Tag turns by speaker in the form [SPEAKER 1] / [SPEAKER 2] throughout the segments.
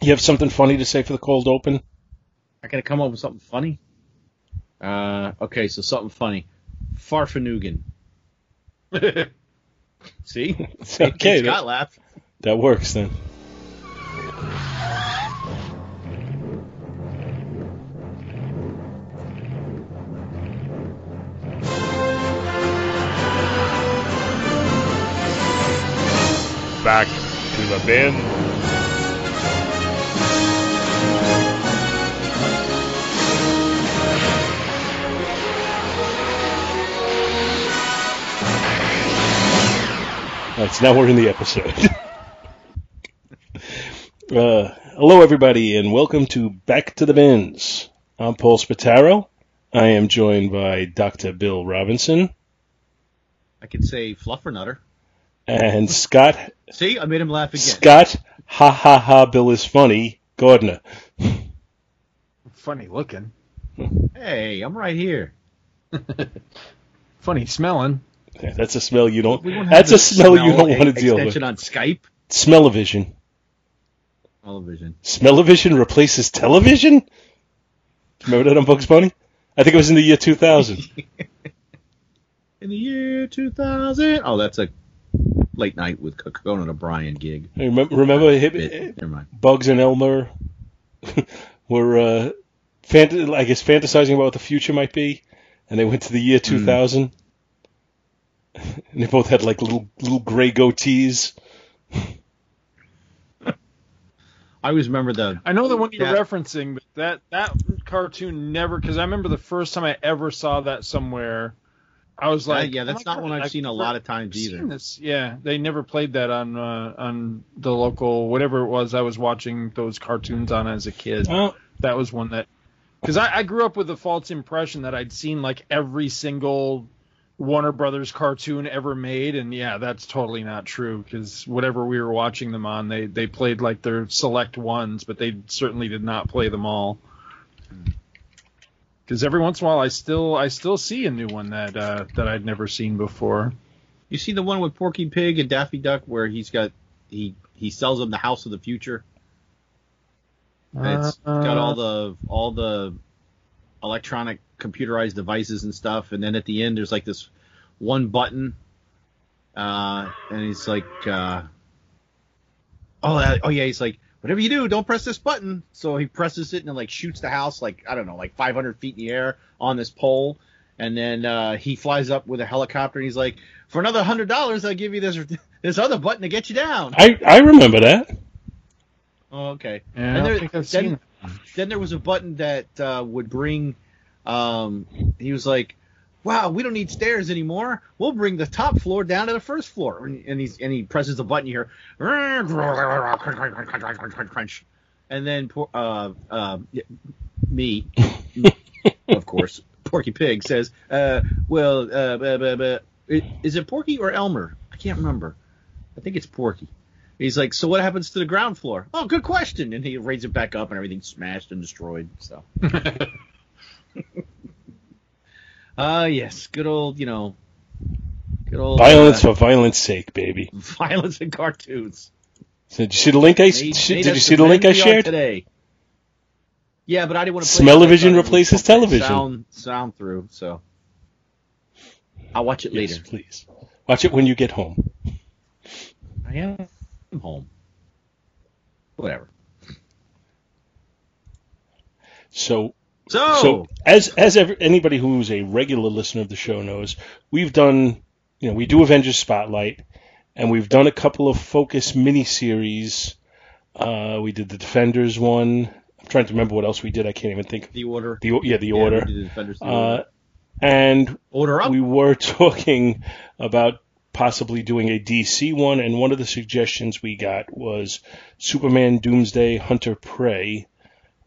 [SPEAKER 1] You have something funny to say for the cold open?
[SPEAKER 2] I gotta come up with something funny. Uh, okay, so something funny. Farfanugan. See?
[SPEAKER 1] okay,
[SPEAKER 2] Scott
[SPEAKER 1] that,
[SPEAKER 2] laughed.
[SPEAKER 1] that works then.
[SPEAKER 3] Back to the bin.
[SPEAKER 1] All right, so now we're in the episode. uh, hello, everybody, and welcome to Back to the Bins. I'm Paul Spataro. I am joined by Dr. Bill Robinson
[SPEAKER 2] I could say fluffernutter.
[SPEAKER 1] and Scott.
[SPEAKER 2] See, I made him laugh again.
[SPEAKER 1] Scott, ha ha ha, Bill is funny. Gardner.
[SPEAKER 4] Funny looking.
[SPEAKER 2] Hey, I'm right here.
[SPEAKER 4] Funny smelling.
[SPEAKER 1] Yeah, that's a smell you don't.
[SPEAKER 2] Don't
[SPEAKER 1] That's a
[SPEAKER 2] the
[SPEAKER 1] smell you don't want to deal with.
[SPEAKER 2] Extension on Skype.
[SPEAKER 1] Smell-o-vision.
[SPEAKER 2] Television.
[SPEAKER 1] Smell-o-vision replaces television. Remember that on Bugs Bunny? I think it was in the year 2000.
[SPEAKER 2] In the year 2000. Oh, that's a late night with Conan O'Brien gig.
[SPEAKER 1] Hey, remember, remember
[SPEAKER 2] Bit. Never mind.
[SPEAKER 1] Bugs and Elmer were, uh, fant- I guess, fantasizing about what the future might be, and they went to the year 2000. And they both had like little little gray goatees.
[SPEAKER 2] I always remember the.
[SPEAKER 4] I know the one you're
[SPEAKER 2] Yeah.
[SPEAKER 4] referencing, but that that cartoon never because I remember the first time I ever saw that somewhere, I was like,
[SPEAKER 2] yeah, that's
[SPEAKER 4] oh my
[SPEAKER 2] not one
[SPEAKER 4] God,
[SPEAKER 2] I've seen a lot of times
[SPEAKER 4] seen
[SPEAKER 2] either.
[SPEAKER 4] This. Yeah, they never played that on uh, on the local whatever it was I was watching those cartoons on as a kid.
[SPEAKER 1] Oh,
[SPEAKER 4] That was one that because I, I grew up with the false impression that I'd seen like every single Warner Brothers cartoon ever made, and yeah, that's totally not true. Because whatever we were watching them on, they they played like their select ones, but they certainly did not play them all. Because every once in a while, I still I still see a new one that uh, that I'd never seen before.
[SPEAKER 2] You see the one with Porky Pig and Daffy Duck where he's got he he sells them the house of the future. And it's got all the all the electronic computerized devices and stuff, and then at the end there's like this one button, uh, and he's like, uh, oh uh, oh yeah, he's like, whatever you do, don't press this button. So he presses it and it like shoots the house like I don't know, like 500 feet in the air on this pole, and then uh, he flies up with a helicopter and he's like, for another hundred dollars, I'll give you this this other button to get you down.
[SPEAKER 1] I I remember that.
[SPEAKER 2] Oh, okay.
[SPEAKER 4] Yeah,
[SPEAKER 2] And there- then- then there was a button that uh, would bring. Um, he was like, "Wow, we don't need stairs anymore. We'll bring the top floor down to the first floor." And, and he's and he presses the button. You hear, crunch, and then por- uh, uh, me, of course, Porky Pig says, uh, "Well, uh, buh, buh, buh, is it Porky or Elmer? I can't remember. I think it's Porky." He's like, so what happens to the ground floor? Oh, good question. And he raises it back up, and everything's smashed and destroyed. So, ah, yes, good old, you know, good old
[SPEAKER 1] Violence
[SPEAKER 2] uh,
[SPEAKER 1] for violence sake, baby.
[SPEAKER 2] violence in cartoons.
[SPEAKER 1] So did you see the link I
[SPEAKER 2] Made-
[SPEAKER 1] sh-
[SPEAKER 2] made
[SPEAKER 1] did you see the link I shared?
[SPEAKER 2] today? Yeah, but I didn't want to.
[SPEAKER 1] Smell-o-vision replaces television.
[SPEAKER 2] Sound, sound through. So, I'll watch it
[SPEAKER 1] Yes,
[SPEAKER 2] later.
[SPEAKER 1] please. Watch it when you get home.
[SPEAKER 2] I am home. Whatever.
[SPEAKER 1] So
[SPEAKER 2] So,
[SPEAKER 1] So, as as ever, anybody who's a regular listener of the show knows, we've done, you know, we do Avengers Spotlight, and we've done a couple of focus miniseries. Uh, we did the Defenders one. I'm trying to remember what else we did. I can't even think.
[SPEAKER 2] the order.
[SPEAKER 1] The yeah, the
[SPEAKER 2] Yeah,
[SPEAKER 1] order.
[SPEAKER 2] we did the Defenders, the
[SPEAKER 1] Uh,
[SPEAKER 2] order.
[SPEAKER 1] and
[SPEAKER 2] order up.
[SPEAKER 1] we were talking about possibly doing a DC one, and one of the suggestions we got was Superman Doomsday Hunter Prey,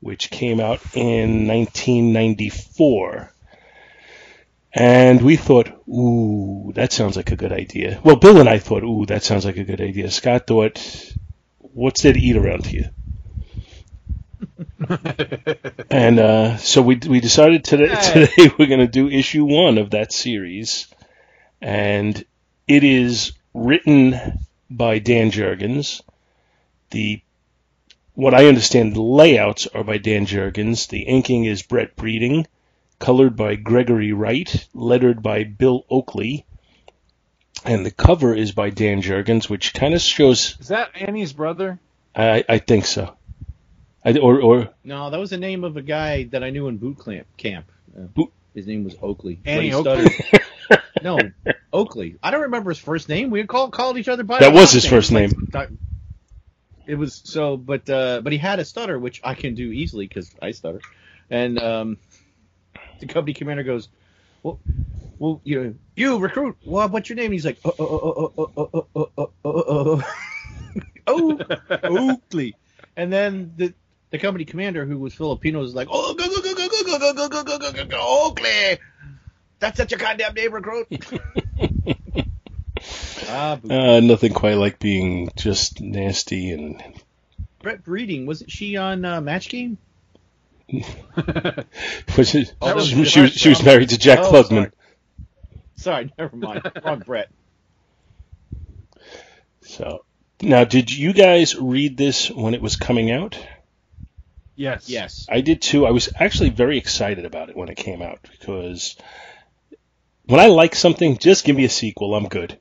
[SPEAKER 1] which came out in 1994. And we thought, ooh, that sounds like a good idea. Well, Bill and I thought, ooh, that sounds like a good idea. Scott thought, what's there to eat around here? and uh, so we we decided today today we're going to do issue one of that series, and it is written by Dan Jurgens. The what I understand, the layouts are by Dan Jurgens. The inking is Brett Breeding, colored by Gregory Wright, lettered by Bill Oakley, and the cover is by Dan Jurgens, which kind of shows.
[SPEAKER 4] Is that Annie's brother?
[SPEAKER 1] I, I think so. I, or, or
[SPEAKER 2] No, that was the name of a guy that I knew in boot camp. camp. Uh,
[SPEAKER 1] Boot-
[SPEAKER 2] his name was Oakley.
[SPEAKER 4] Annie Oakley?
[SPEAKER 2] no, Oakley. I don't remember his first name. We called called each other by
[SPEAKER 1] That
[SPEAKER 2] our
[SPEAKER 1] was
[SPEAKER 2] last
[SPEAKER 1] his first name.
[SPEAKER 2] Like, It was so, but uh, but he had a stutter, which I can do easily because I stutter. And um, the company commander goes, "Well, well, you know, you recruit. Well, what's your name?" And he's like, "Oh, oh, oh, oh, oh, oh, oh, oh, oh, oh, Oakley." And then the the company commander, who was Filipino, was like, "Oh, go go go go go go go go go go go go Oakley." That's such a goddamn name, recruit. Ah,
[SPEAKER 1] uh, nothing quite like being just nasty and
[SPEAKER 2] Brett Breeding wasn't she on uh, Match Game?
[SPEAKER 1] was it,
[SPEAKER 2] Oh, was
[SPEAKER 1] she, she was, she was married to Jack
[SPEAKER 2] Oh,
[SPEAKER 1] Klugman.
[SPEAKER 2] Sorry, never mind. Wrong Brett.
[SPEAKER 1] So now, did you guys read this when it was coming out?
[SPEAKER 4] Yes.
[SPEAKER 2] Yes.
[SPEAKER 1] I did too. I was actually very excited about it when it came out because when I like something, just give me a sequel. I'm good.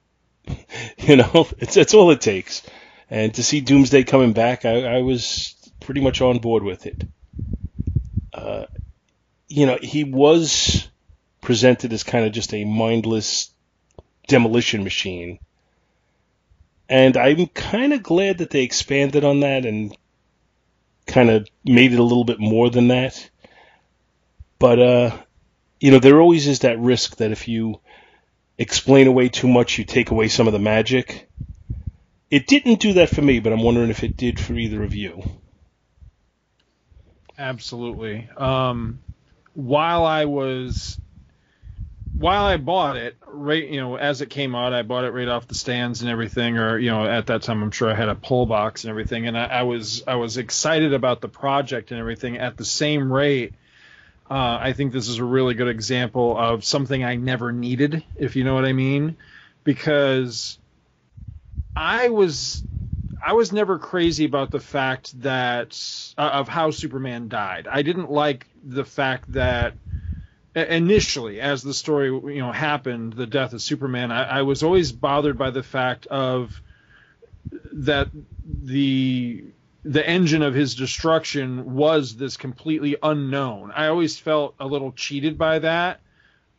[SPEAKER 1] you know, it's that's all it takes. And to see Doomsday coming back, I, I was pretty much on board with it. Uh, you know, he was presented as kind of just a mindless demolition machine. And I'm kind of glad that they expanded on that and kind of made it a little bit more than that. But uh, you know, there always is that risk that if you explain away too much, you take away some of the magic. It didn't do that for me, but I'm wondering if it did for either of you.
[SPEAKER 4] Absolutely. Um, while I was, while I bought it, right, you know, as it came out, I bought it right off the stands and everything. Or you know, at that time, I'm sure I had a pull box and everything, and I, I was I was excited about the project and everything. At the same rate, uh, I think this is a really good example of something I never needed, if you know what I mean, because I was I was never crazy about the fact that uh, of how Superman died. I didn't like the fact that initially, as the story you know happened, the death of Superman. I, I was always bothered by the fact of that the the engine of his destruction was this completely unknown. I always felt a little cheated by that.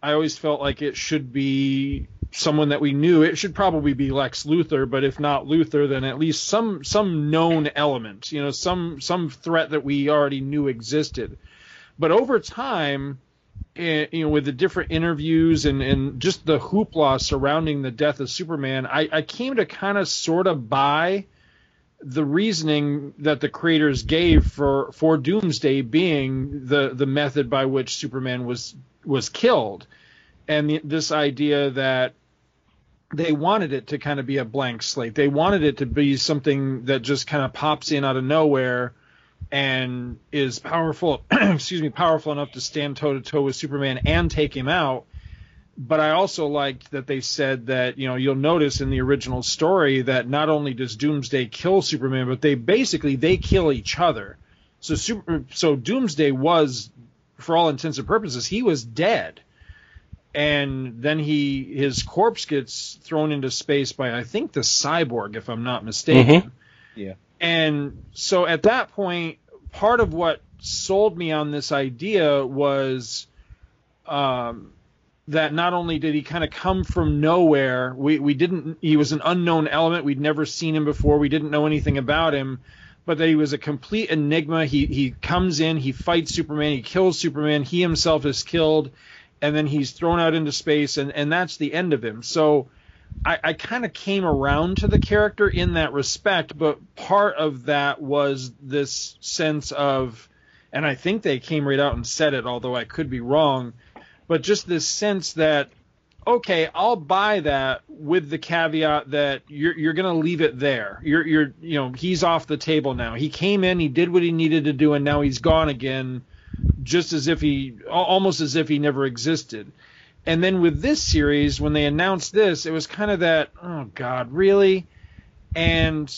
[SPEAKER 4] I always felt like it should be someone that we knew. It should probably be Lex Luthor, but if not Luthor, then at least some some known element, you know, some some threat that we already knew existed. But over time, eh, you know, with the different interviews and and just the hoopla surrounding the death of Superman, I, I came to kind of sort of buy the reasoning that the creators gave for for Doomsday being the the method by which Superman was was killed, and the, this idea that they wanted it to kind of be a blank slate. They wanted it to be something that just kind of pops in out of nowhere and is powerful, excuse me, powerful enough to stand toe to toe with Superman and take him out. But I also liked that they said that, you know, you'll notice in the original story that not only does Doomsday kill Superman, but they basically they kill each other. So super, so Doomsday was for all intents and purposes, he was dead. And then he his corpse gets thrown into space by I think the cyborg, if I'm not mistaken.
[SPEAKER 1] Mhm.
[SPEAKER 2] Yeah.
[SPEAKER 4] And so at that point, part of what sold me on this idea was um, that not only did he kind of come from nowhere, we, we didn't he was an unknown element, we'd never seen him before, we didn't know anything about him, but that he was a complete enigma. He he comes in, he fights Superman, he kills Superman, he himself is killed, and then he's thrown out into space, and, and that's the end of him. So I, I kind of came around to the character in that respect, but part of that was this sense of, and I think they came right out and said it, although I could be wrong, but just this sense that, okay, I'll buy that with the caveat that you're you're gonna leave it there. You're you're you know he's off the table now. He came in, he did what he needed to do, and now he's gone again, just as if he almost as if he never existed. And then with this series, when they announced this, it was kind of that, oh God, really? And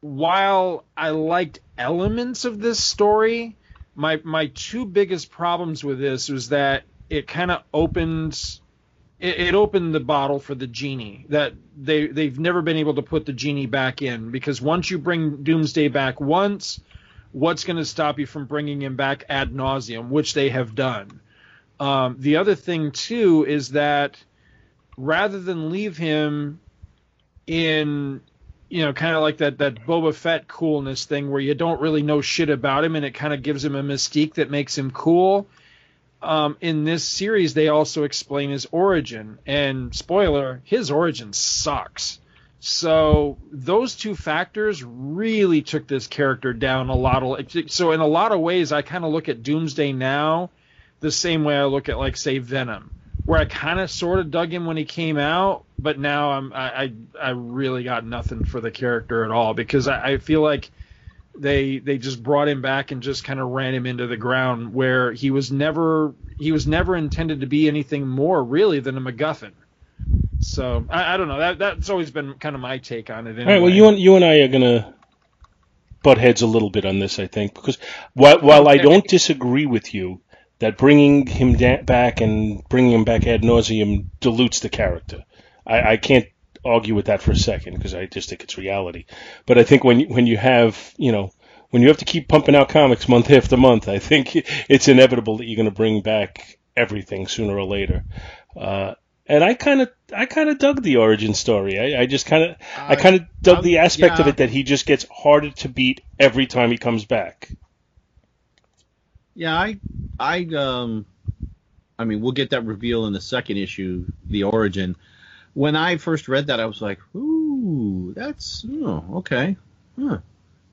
[SPEAKER 4] while I liked elements of this story, my my two biggest problems with this was that it kind of opens it, opened the bottle for the genie that they they've never been able to put the genie back in because once you bring Doomsday back once, what's going to stop you from bringing him back ad nauseum, which they have done. Um, the other thing too is that rather than leave him in you know, kind of like that that Boba Fett coolness thing where you don't really know shit about him and it kind of gives him a mystique that makes him cool. Um, in this series, they also explain his origin, and spoiler, his origin sucks. So those two factors really took this character down a lot. Of, so in a lot of ways, I kind of look at Doomsday now the same way I look at like say Venom where I kind of sort of dug him when he came out, but now I'm I, I, I really got nothing for the character at all because I, I feel like they they just brought him back and just kind of ran him into the ground where he was never he was never intended to be anything more really than a MacGuffin. So I, I don't know that that's always been kind of my take on it. Anyway.
[SPEAKER 1] All right. Well, you and you and I are gonna butt heads a little bit on this, I think, because while while I don't disagree with you that bringing him da- back and bringing him back ad nauseum dilutes the character. I, I can't argue with that for a second because I just think it's reality. But I think when you, when you have you know when you have to keep pumping out comics month after month, I think it's inevitable that you're going to bring back everything sooner or later. Uh, and I kind of, I kind of dug the origin story. I, I just kind of, uh, I kind of dug um, the aspect yeah. of it that he just gets harder to beat every time he comes back.
[SPEAKER 2] Yeah, I, I, um, I mean, we'll get that reveal in the second issue, the origin. When I first read that, I was like, "Ooh, that's oh, okay." Huh.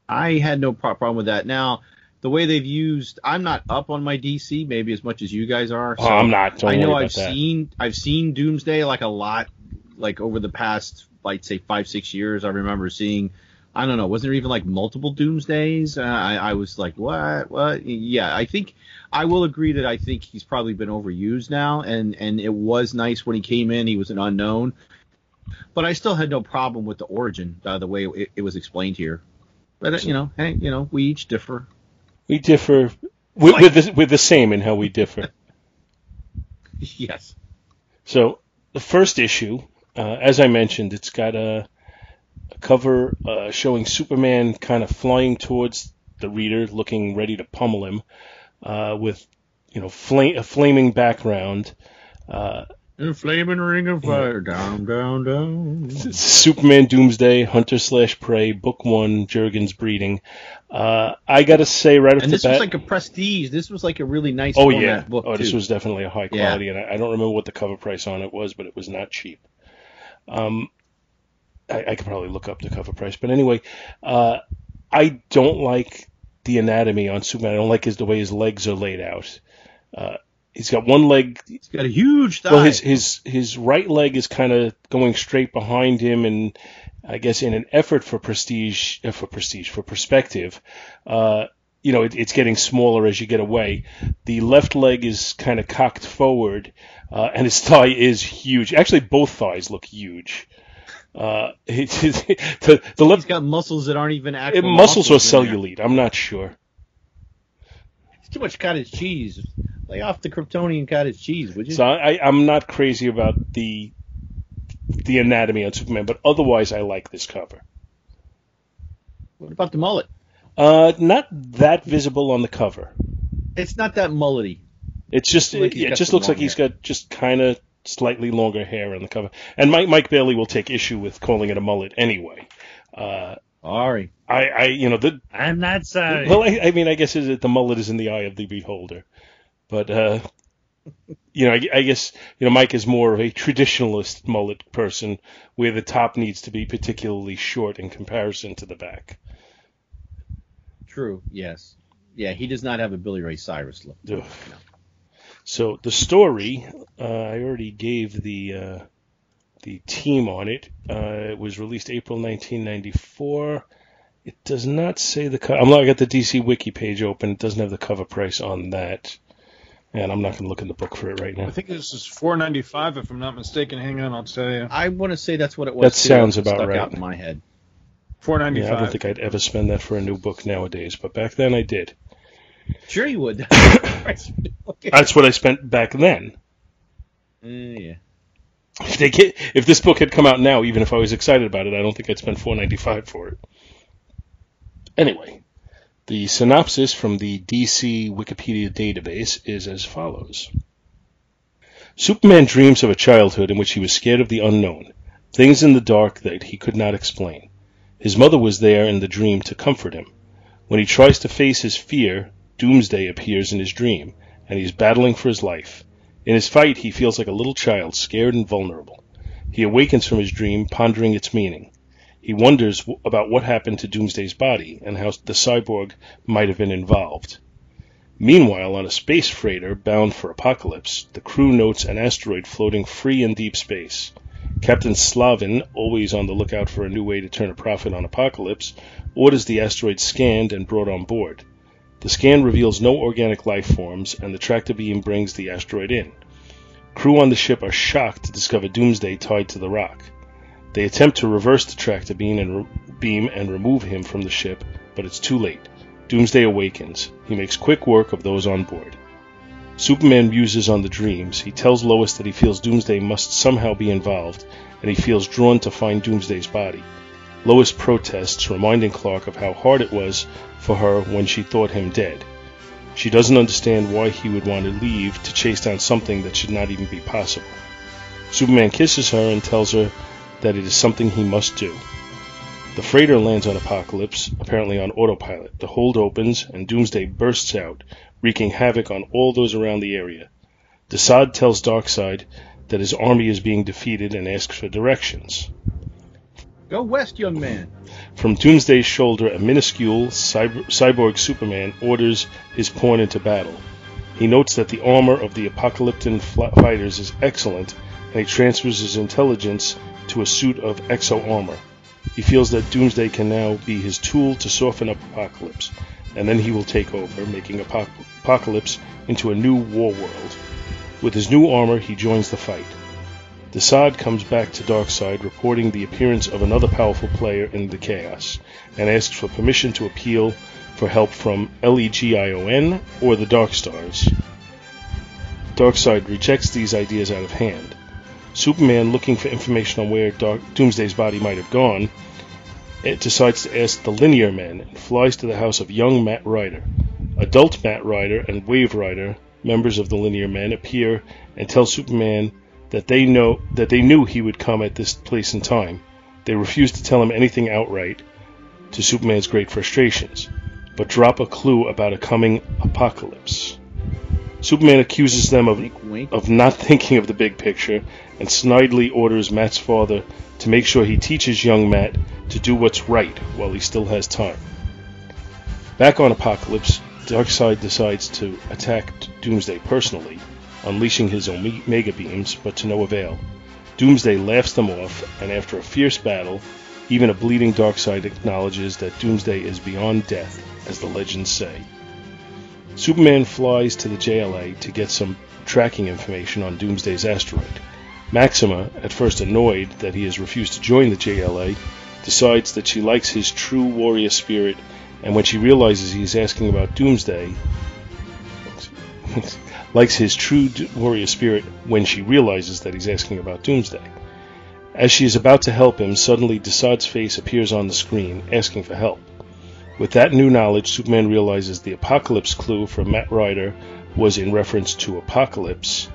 [SPEAKER 2] I had no problem with that. Now, the way they've used, I'm not up on my DC maybe as much as you guys are.
[SPEAKER 1] So oh, I'm not. Don't
[SPEAKER 2] I know
[SPEAKER 1] I've
[SPEAKER 2] that. seen I've seen Doomsday like a lot, like over the past like say five six years. I remember seeing I don't know. Wasn't there even like multiple doomsdays? Uh, I, I was like, what? What? Yeah, I think I will agree that I think he's probably been overused now, and and it was nice when he came in. He was an unknown, but I still had no problem with the origin, uh, the way it, it, was explained here. But uh, you know, hey, you know, we each differ.
[SPEAKER 1] We differ with, like, with the, with the same in how we differ.
[SPEAKER 2] yes.
[SPEAKER 1] So the first issue, uh, as I mentioned, it's got a cover uh, showing Superman kind of flying towards the reader, looking ready to pummel him, uh, with you know flame, a flaming background. Uh,
[SPEAKER 2] a flaming ring of fire, yeah. down, down, down.
[SPEAKER 1] Superman Doomsday, Hunter slash Prey, Book One, Jurgens Breeding. Uh, I gotta say right off
[SPEAKER 2] and
[SPEAKER 1] the
[SPEAKER 2] this
[SPEAKER 1] bat, this
[SPEAKER 2] was like a prestige. This was like a really nice.
[SPEAKER 1] Oh yeah.
[SPEAKER 2] Book
[SPEAKER 1] oh,
[SPEAKER 2] too.
[SPEAKER 1] this was definitely a high quality, yeah. and I, I, don't remember what the cover price on it was, but it was not cheap. Um, I, I could probably look up the cover price, but anyway, uh, I don't like the anatomy on Superman. I don't like his the way his legs are laid out. Uh, he's got one leg.
[SPEAKER 2] He's got a huge thigh.
[SPEAKER 1] Well, his his his right leg is kind of going straight behind him, and I guess in an effort for prestige, uh, for prestige, for perspective, uh, you know, it, it's getting smaller as you get away. The left leg is kind of cocked forward, uh, and his thigh is huge. Actually, both thighs look huge. Uh, the, the
[SPEAKER 2] He's got muscles that aren't even actual
[SPEAKER 1] muscles,
[SPEAKER 2] muscles
[SPEAKER 1] or cellulite. I'm not sure.
[SPEAKER 2] It's too much cottage cheese. Lay off the Kryptonian cottage cheese, would you?
[SPEAKER 1] So I, I'm not crazy about the the anatomy on Superman, but otherwise I like this cover.
[SPEAKER 2] What about the mullet?
[SPEAKER 1] Uh, not that visible on the cover.
[SPEAKER 2] It's not that mullety.
[SPEAKER 1] It's just it, it just looks like hair. he's got just kind of slightly longer hair on the cover. And Mike Mike Bailey will take issue with calling it a mullet anyway. Uh,
[SPEAKER 2] sorry.
[SPEAKER 1] I, I, you know, the.
[SPEAKER 2] I'm not sorry.
[SPEAKER 1] Well, I, I mean, I guess the mullet is in the eye of the beholder, but uh, you know, I, I, guess you know Mike is more of a traditionalist mullet person, where the top needs to be particularly short in comparison to the back.
[SPEAKER 2] True. Yes. Yeah, he does not have a Billy Ray Cyrus look. No.
[SPEAKER 1] So the story, uh, I already gave the uh, the team on it. Uh, it was released April 1994. It does not say the. Co- I'm looking at the DC Wiki page open. It doesn't have the cover price on that, and I'm not going to look in the book for it right now.
[SPEAKER 4] I think this is 4.95 if I'm not mistaken. Hang on, I'll tell you.
[SPEAKER 2] I want to say that's what it was.
[SPEAKER 1] That sounds about
[SPEAKER 2] stuck
[SPEAKER 1] right.
[SPEAKER 2] Out in my head.
[SPEAKER 4] Four
[SPEAKER 1] Yeah, I don't think I'd ever spend that for a new book nowadays, but back then I did.
[SPEAKER 2] Sure, you would.
[SPEAKER 1] That's what I spent back then.
[SPEAKER 2] Uh, yeah.
[SPEAKER 1] If they get, if this book had come out now, even if I was excited about it, I don't think I'd spend four ninety five for it. Anyway, the synopsis from the DC Wikipedia database is as follows. Superman dreams of a childhood in which he was scared of the unknown, things in the dark that he could not explain. His mother was there in the dream to comfort him. When he tries to face his fear, Doomsday appears in his dream, and he is battling for his life. In his fight, he feels like a little child, scared and vulnerable. He awakens from his dream, pondering its meaning. He wonders about what happened to Doomsday's body and how the cyborg might have been involved. Meanwhile, on a space freighter bound for Apokolips, the crew notes an asteroid floating free in deep space. Captain Slavin, always on the lookout for a new way to turn a profit on Apokolips, orders the asteroid scanned and brought on board. The scan reveals no organic life forms, and the tractor beam brings the asteroid in. Crew on the ship are shocked to discover Doomsday tied to the rock. They attempt to reverse the tractor beam and, re- beam and remove him from the ship, but it's too late. Doomsday awakens. He makes quick work of those on board. Superman muses on the dreams. He tells Lois that he feels Doomsday must somehow be involved, and he feels drawn to find Doomsday's body. Lois protests, reminding Clark of how hard it was for her when she thought him dead. She doesn't understand why he would want to leave to chase down something that should not even be possible. Superman kisses her and tells her that it is something he must do. The freighter lands on Apokolips, apparently on autopilot. The hold opens, and Doomsday bursts out, wreaking havoc on all those around the area. Desaad tells Darkseid that his army is being defeated and asks for directions.
[SPEAKER 2] Go west, young man.
[SPEAKER 1] From Doomsday's shoulder, a minuscule cyber- cyborg Superman orders his pawn into battle. He notes that the armor of the Apocalyptic fighters is excellent, and he transfers his intelligence to a suit of exo armor. He feels that Doomsday can now be his tool to soften up Apokolips, and then he will take over, making Apoc- Apokolips into a new war world. With his new armor, he joins the fight. Desaad comes back to Darkseid, reporting the appearance of another powerful player in the chaos, and asks for permission to appeal for help from Legion or the Darkstars. Darkseid rejects these ideas out of hand. Superman, looking for information on where Dark- Doomsday's body might have gone, it decides to ask the Linear Men and flies to the house of young Matt Ryder. Adult Matt Ryder and Wave Rider, members of the Linear Men, appear and tell Superman that they know that they knew he would come at this place and time. They refuse to tell him anything outright, to Superman's great frustrations, but drop a clue about a coming apocalypse. Superman accuses them of of not thinking of the big picture and snidely orders Matt's father to make sure he teaches young Matt to do what's right while he still has time. Back on Apokolips, Darkseid decides to attack Doomsday personally, unleashing his Omega beams, but to no avail. Doomsday laughs them off, and after a fierce battle, even a bleeding Darkseid acknowledges that Doomsday is beyond death, as the legends say. Superman flies to the JLA to get some tracking information on Doomsday's asteroid. Maxima, at first annoyed that he has refused to join the JLA, decides that she likes his true warrior spirit, and when she realizes he is asking about Doomsday, likes his true warrior spirit when she realizes that he's asking about Doomsday. As she is about to help him, suddenly Desaad's face appears on the screen, asking for help. With that new knowledge, Superman realizes the apocalypse clue from Matt Ryder was in reference to Apokolips,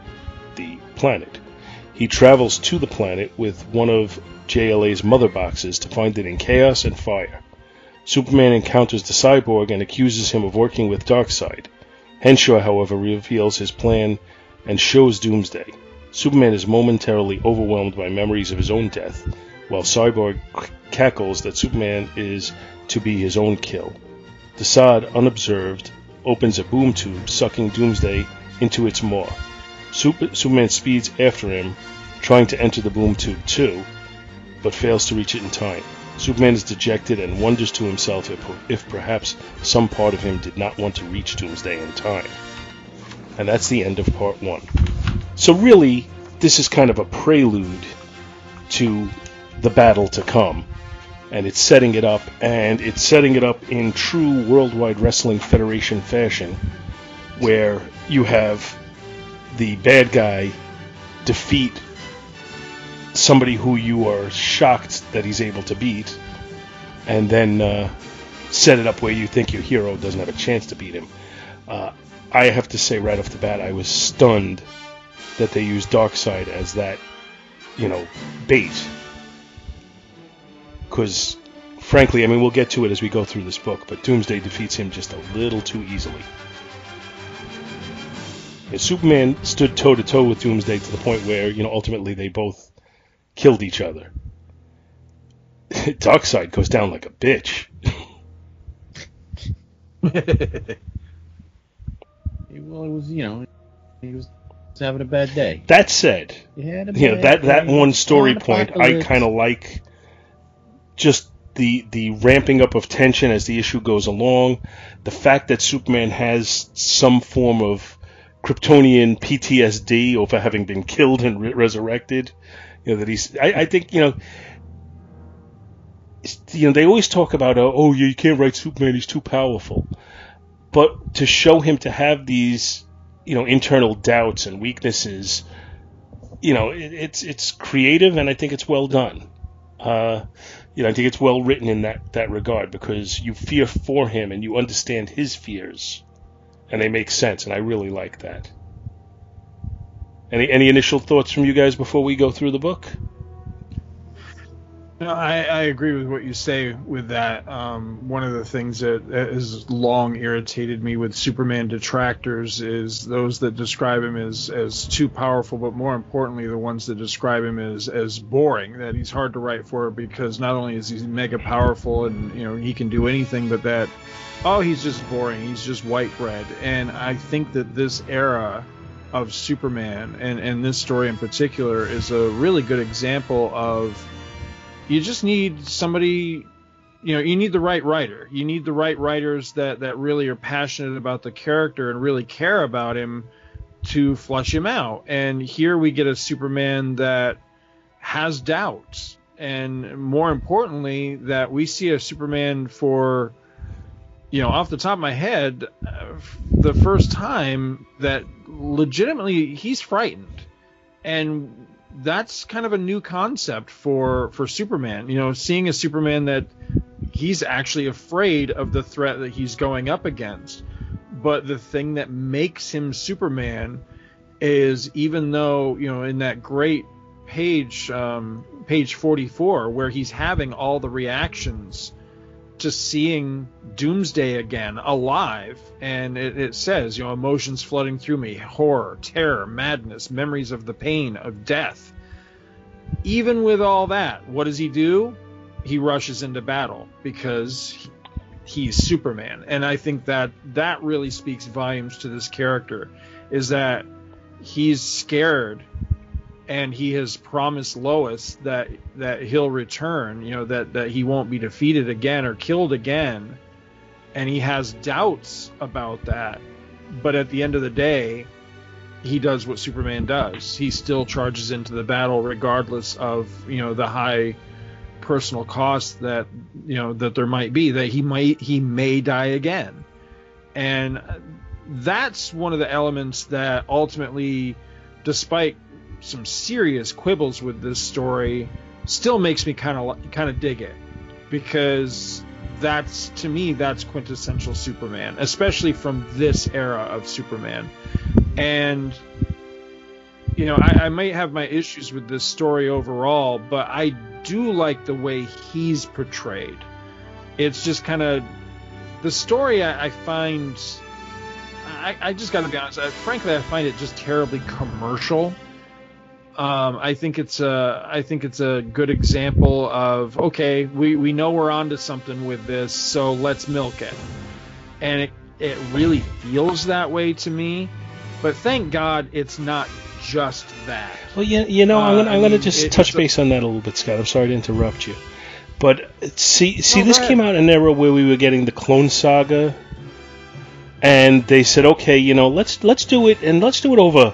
[SPEAKER 1] the planet. He travels to the planet with one of JLA's mother boxes to find it in chaos and fire. Superman encounters the cyborg and accuses him of working with Darkseid. Henshaw, however, reveals his plan and shows Doomsday. Superman is momentarily overwhelmed by memories of his own death, while Cyborg cackles that Superman is to be his own kill. Desaad, unobserved, opens a boom tube, sucking Doomsday into its maw. Super- Superman speeds after him, trying to enter the boom tube too, but fails to reach it in time. Superman is dejected and wonders to himself if, if perhaps some part of him did not want to reach Doomsday in time. And that's the end of part one. So, really, this is kind of a prelude to the battle to come. and it's setting it up, and it's setting it up in true Worldwide Wrestling Federation fashion, where you have the bad guy defeat somebody who you are shocked that he's able to beat, and then uh, set it up where you think your hero doesn't have a chance to beat him. Uh, I have to say right off the bat, I was stunned that they used Darkseid as that, you know, bait. Because, frankly, I mean, we'll get to it as we go through this book, but Doomsday defeats him just a little too easily. And Superman stood toe to toe with Doomsday to the point where, you know, ultimately they both killed each other. Darkseid goes down like a bitch.
[SPEAKER 2] well, it was you know he was having a bad day.
[SPEAKER 1] That said, you know that that one story point I kind of like just the the ramping up of tension as the issue goes along the fact that Superman has some form of Kryptonian PTSD over having been killed and re- resurrected you know that he's I, I think you know you know they always talk about uh, oh yeah you can't write Superman he's too powerful but to show him to have these you know internal doubts and weaknesses you know, it, it's it's creative and I think it's well done. Uh, you know, I think it's well written in that that regard because you fear for him and you understand his fears, and they make sense, and I really like that. Any any initial thoughts from you guys before we go through the book?
[SPEAKER 4] No, I, I agree with what you say with that. Um, one of the things that has long irritated me with Superman detractors is those that describe him as, as too powerful, but more importantly, the ones that describe him as, as boring, that he's hard to write for because not only is he mega powerful and you know he can do anything, but that oh he's just boring, he's just white bread. And I think that this era of Superman and, and this story in particular is a really good example of you just need somebody you know you need the right writer. You need the right writers that that really are passionate about the character and really care about him to flush him out. And here we get a superman that has doubts. And more importantly that we see a superman for you know off the top of my head uh, the first time that legitimately he's frightened and that's kind of a new concept for for Superman. You know, seeing a Superman that he's actually afraid of the threat that he's going up against. But the thing that makes him Superman is even though you know in that great page um, page 44 where he's having all the reactions to seeing Doomsday again alive, and it, it says, you know, emotions flooding through me, horror, terror, madness, memories of the pain of death. Even with all that, what does he do? He rushes into battle because he- he's Superman, and I think that that really speaks volumes to this character, is that he's scared and he has promised Lois that that he'll return, you know, that that he won't be defeated again or killed again. And he has doubts about that. But at the end of the day, he does what Superman does. He still charges into the battle regardless of, you know, the high personal cost that, you know, that there might be that he might he may die again. And that's one of the elements that ultimately despite some serious quibbles with this story still makes me kind of kind of dig it because that's to me that's quintessential Superman, especially from this era of Superman. And you know, I, I might have my issues with this story overall, but I do like the way he's portrayed. It's just kind of the story I, I find. I, I just got to be honest. I, frankly, I find it just terribly commercial. Um, I think it's a I think it's a good example of okay, we, we know we're onto something with this, so let's milk it. And it it really feels that way to me. But thank God it's not just that.
[SPEAKER 1] Well, you, you know, I'm
[SPEAKER 4] Uh,
[SPEAKER 1] gonna,
[SPEAKER 4] I
[SPEAKER 1] I'm gonna just
[SPEAKER 4] it-
[SPEAKER 1] touch
[SPEAKER 4] it's a-
[SPEAKER 1] base on that a little bit, Scott. I'm sorry to interrupt you, but see, see,
[SPEAKER 4] No,
[SPEAKER 1] this came out in an era where we were getting the Clone Saga, and they said, okay, you know, let's let's do it, and let's do it over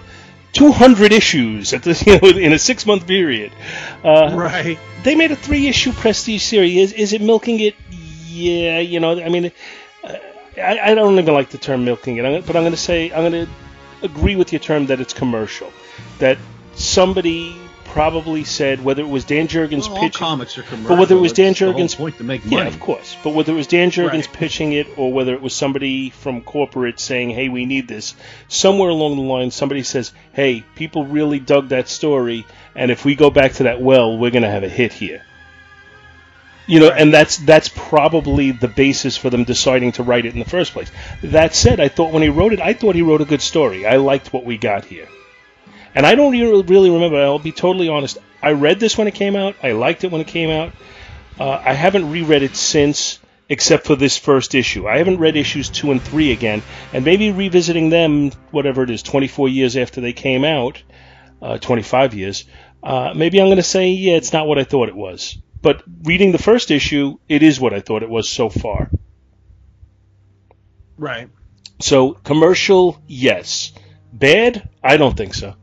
[SPEAKER 1] 200 issues at this, you know, in a six month period. Uh,
[SPEAKER 2] Right.
[SPEAKER 1] They made a three issue prestige series. Is, is it milking it? Yeah, you know, I mean, uh, I, I don't even like the term milking it, but I'm going to say, I'm going to agree with your term that it's commercial. That somebody probably said, whether it was Dan Jurgens
[SPEAKER 2] Well,
[SPEAKER 1] pitching.
[SPEAKER 2] comics are commercial.
[SPEAKER 1] But whether it was Dan
[SPEAKER 2] That's the whole
[SPEAKER 1] Jurgens-
[SPEAKER 2] point to make
[SPEAKER 1] Yeah, of course. But whether it was Dan Jurgens
[SPEAKER 2] Right.
[SPEAKER 1] pitching it or whether it was somebody from corporate saying, hey, we need this, somewhere along the line, somebody says, hey, people really dug that story, and if we go back to that well, we're going to have a hit here. You know, and that's that's probably the basis for them deciding to write it in the first place. That said, I thought when he wrote it, I thought he wrote a good story. I liked what we got here. And I don't re- really remember, I'll be totally honest. I read this when it came out. I liked it when it came out. Uh, I haven't reread it since, except for this first issue. I haven't read issues two and three again, and maybe revisiting them, whatever it is, 24 years after they came out, uh, 25 years. Uh, maybe I'm going to say, yeah, it's not what I thought it was. But reading the first issue, it is what I thought it was so far.
[SPEAKER 4] Right.
[SPEAKER 1] So commercial, yes. Bad, I don't think so.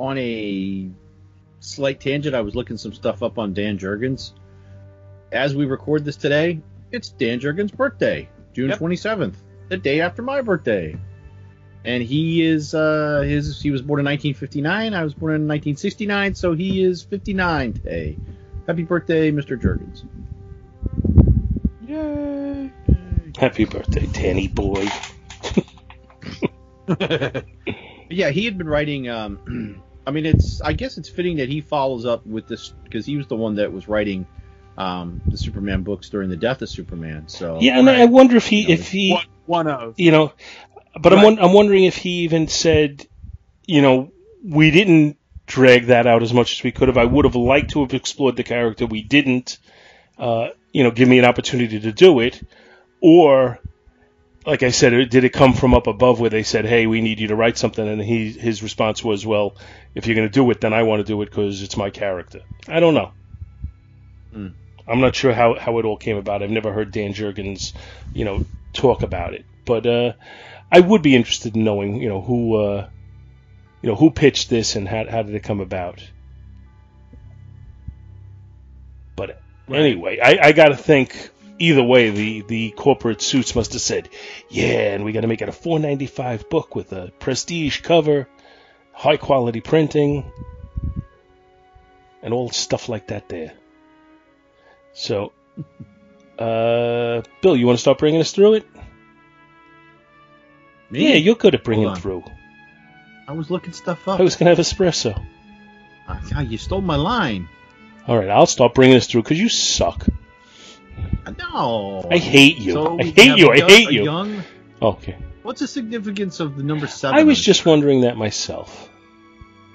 [SPEAKER 2] On a slight tangent, I was looking some stuff up on Dan Jurgens. As we record this today, it's Dan Jurgens' birthday, June
[SPEAKER 4] Yep.
[SPEAKER 2] twenty seventh, the day after my birthday. And he is uh his he was born in 1959. I was born in 1969, so he is 59 today. Happy birthday, Mr. Jurgens.
[SPEAKER 4] Yay.
[SPEAKER 1] Happy birthday, Danny boy.
[SPEAKER 2] Yeah, he had been writing. Um, I mean, it's. I guess it's fitting that he follows up with this because he was the one that was writing um, the Superman books during the death of Superman. So
[SPEAKER 1] Yeah, and I wonder if he,
[SPEAKER 2] You know,
[SPEAKER 1] if he,
[SPEAKER 4] One, one of.
[SPEAKER 1] you know, but I'm, I'm wondering if he even said, you know, we didn't drag that out as much as we could have. I would have liked to have explored the character. We didn't, uh, you know, give me an opportunity to do it. Or, like I said, did it come from up above where they said, hey, we need you to write something? And he, his response was, well, if you're going to do it, then I want to do it because it's my character. I don't know.
[SPEAKER 2] Hmm.
[SPEAKER 1] I'm not sure how, how it all came about. I've never heard Dan Jurgens, you know, talk about it. But uh, I would be interested in knowing, you know, who, uh, you know, who pitched this and how, how did it come about. But anyway, I, I got to think either way, the, the corporate suits must have said, yeah, and we got to make it a 495 book with a prestige cover, high quality printing, and all stuff like that there. So, uh, Bill, you want to start bringing us through it?
[SPEAKER 2] Me?
[SPEAKER 1] Yeah, you're good at bringing through.
[SPEAKER 2] I was looking stuff up.
[SPEAKER 1] I was gonna have espresso.
[SPEAKER 2] Ah, you stole my line.
[SPEAKER 1] All right, I'll start bringing us through because you suck.
[SPEAKER 2] No.
[SPEAKER 1] I hate you.
[SPEAKER 2] So
[SPEAKER 1] I hate you. I
[SPEAKER 2] young-
[SPEAKER 1] hate you.
[SPEAKER 2] Young,
[SPEAKER 1] Okay.
[SPEAKER 2] what's the significance of the number seven?
[SPEAKER 1] I was just wondering that myself.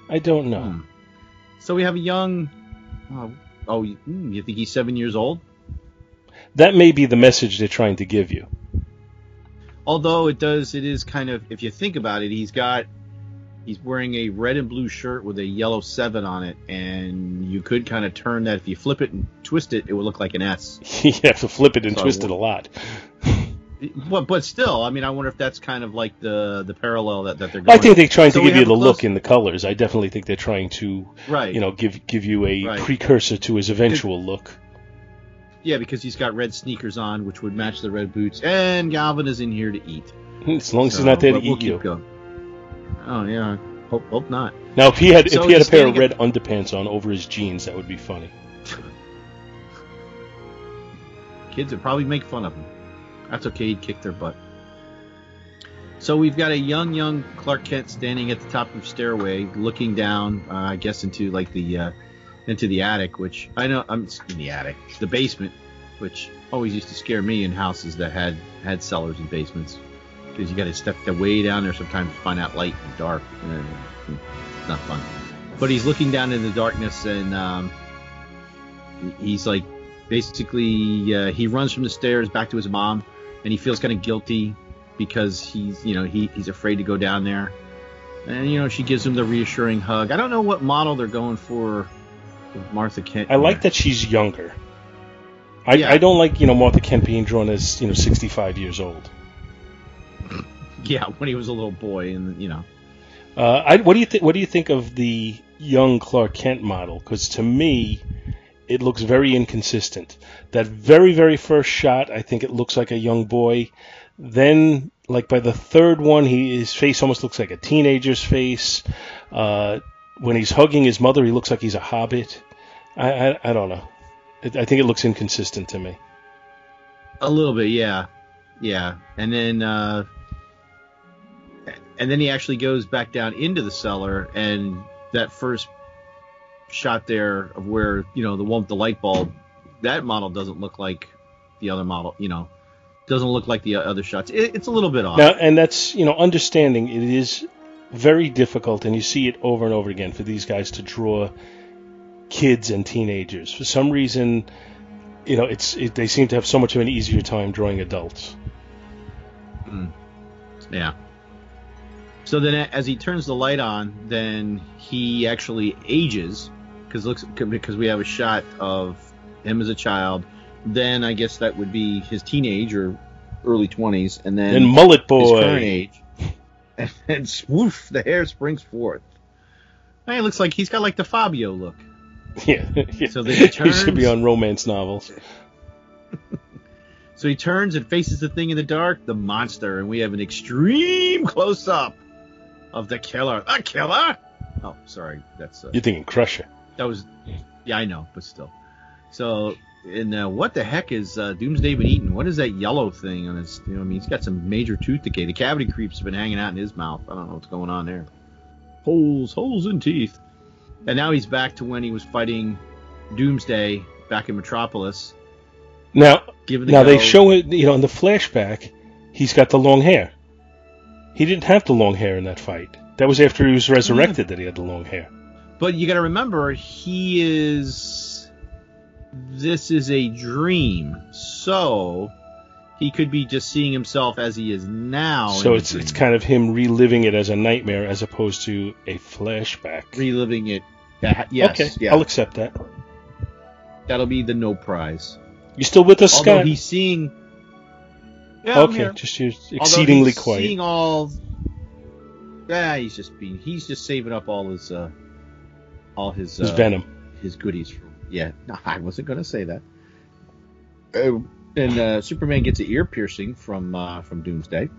[SPEAKER 1] I don't know.
[SPEAKER 2] Hmm. So we have a young. Oh, oh you, hmm, you think he's seven years old?
[SPEAKER 1] That may be the message they're trying to give you.
[SPEAKER 2] Although it does, it is kind of. If you think about it, he's got. He's wearing a red and blue shirt with a yellow seven on it, and you could kind of turn that. If you flip it and twist it, it would look like an S.
[SPEAKER 1] you have to flip it and
[SPEAKER 2] So
[SPEAKER 1] twist it a lot.
[SPEAKER 2] But but still, I mean, I wonder if that's kind of like the the parallel that, that they're going.
[SPEAKER 1] I think they're trying
[SPEAKER 2] So
[SPEAKER 1] to
[SPEAKER 2] we
[SPEAKER 1] give you the look in the colors. I definitely think they're trying to,
[SPEAKER 2] right.
[SPEAKER 1] you know, give give you a
[SPEAKER 2] Right.
[SPEAKER 1] precursor to his eventual look.
[SPEAKER 2] Yeah, because he's got red sneakers on, which would match the red boots, and Galvin is in here to eat.
[SPEAKER 1] As long as
[SPEAKER 2] So,
[SPEAKER 1] he's not there to
[SPEAKER 2] we'll
[SPEAKER 1] eat
[SPEAKER 2] keep
[SPEAKER 1] you.
[SPEAKER 2] going. Oh yeah, hope hope not.
[SPEAKER 1] Now, if he had
[SPEAKER 2] So
[SPEAKER 1] if he had a pair of red underpants on over his jeans, that would be funny.
[SPEAKER 2] Kids would probably make fun of him. That's okay. He'd kick their butt. So we've got a young, young Clark Kent standing at the top of the stairway, looking down, uh, I guess, into like the uh, into the attic, which I know I'm in the attic, the basement, which always used to scare me in houses that had had cellars and basements, because you got to step the way down there sometimes to find out light and dark. and it's not fun. But he's looking down in the darkness, and um, he's like basically uh, he runs from the stairs back to his mom and he feels kind of guilty because he's you know he, he's afraid to go down there and you know she gives him the reassuring hug i don't know what model they're going for with martha kent
[SPEAKER 1] I like that she's younger. I,
[SPEAKER 2] Yeah.
[SPEAKER 1] I don't like you know Martha Kent being drawn as you know 65 years old.
[SPEAKER 2] Yeah, when he was a little boy, and you know.
[SPEAKER 1] Uh, I, what do you think? What do you think of the young Clark Kent model? Because to me, it looks very inconsistent. That very very first shot, I think it looks like a young boy. Then, like by the third one, he his face almost looks like a teenager's face. Uh, when he's hugging his mother, he looks like he's a hobbit. I I, I don't know. I think it looks inconsistent to me.
[SPEAKER 2] A little bit, yeah, yeah. And then uh, and then he actually goes back down into the cellar, and that first shot there of where you know the one with the light bulb, that model doesn't look like the other model. You know, doesn't look like the other shots. It, it's a little bit off.
[SPEAKER 1] Now, and that's you know understanding it is very difficult, and you see it over and over again for these guys to draw kids and teenagers. For some reason, you know, it's it, they seem to have so much of an easier time drawing adults.
[SPEAKER 2] Mm. Yeah. So then, as he turns the light on, then he actually ages because looks because we have a shot of him as a child. Then I guess that would be his teenage or early twenties, and then
[SPEAKER 1] and mullet boy
[SPEAKER 2] his current age, and then swoof, the hair springs forth. Hey, it looks like he's got like the Fabio look.
[SPEAKER 1] Yeah, yeah.
[SPEAKER 2] So then he
[SPEAKER 1] he should be on romance novels.
[SPEAKER 2] So he turns and faces the thing in the dark, the monster, and we have an extreme close up of the killer. The killer! Oh, sorry, that's uh,
[SPEAKER 1] You're thinking Crusher.
[SPEAKER 2] that was yeah, I know, but still. So, and uh, what the heck is uh, Doomsday been eating? What is that yellow thing on his? You know, I mean, he's got some major tooth decay. The cavity creeps have been hanging out in his mouth. I don't know what's going on there. Holes, holes in teeth. And now he's back to when he was fighting Doomsday back in Metropolis.
[SPEAKER 1] Now,
[SPEAKER 2] Given the
[SPEAKER 1] now they show it. You know, in the flashback, he's got the long hair. He didn't have the long hair in that fight. That was after he was resurrected that he had the long hair.
[SPEAKER 2] But you got to remember, he is. This is a dream, so he could be just seeing himself as he is now.
[SPEAKER 1] So it's it's kind of him reliving it as a nightmare as opposed to a flashback.
[SPEAKER 2] reliving it. That, yes,
[SPEAKER 1] okay,
[SPEAKER 2] yeah,
[SPEAKER 1] I'll accept that.
[SPEAKER 2] that'll be the no prize.
[SPEAKER 1] You still with us,
[SPEAKER 2] Although
[SPEAKER 1] Scott?
[SPEAKER 2] he's seeing. Yeah, I'm
[SPEAKER 1] okay,
[SPEAKER 2] here.
[SPEAKER 1] just you're exceedingly
[SPEAKER 2] he's
[SPEAKER 1] quiet.
[SPEAKER 2] Seeing all. Yeah, he's just being. He's just saving up all his. uh All his.
[SPEAKER 1] His
[SPEAKER 2] uh,
[SPEAKER 1] venom.
[SPEAKER 2] his goodies. For, yeah, no, I wasn't going to say that. Uh, and uh, Superman gets an ear piercing from uh, from Doomsday,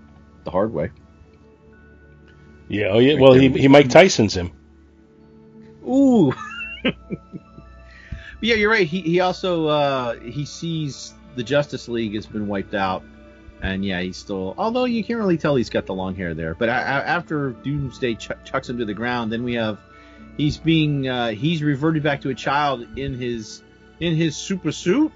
[SPEAKER 2] the hard way.
[SPEAKER 1] Yeah. Oh yeah.
[SPEAKER 2] Right
[SPEAKER 1] Well,
[SPEAKER 2] there.
[SPEAKER 1] he he Mike Tyson's him.
[SPEAKER 2] Ooh. yeah, you're right. He he also uh, he sees the Justice League has been wiped out, and yeah, he's still. Although you can't really tell he's got the long hair there. But after Doomsday ch- chucks him to the ground, then we have he's being uh, he's reverted back to a child in his in his super suit,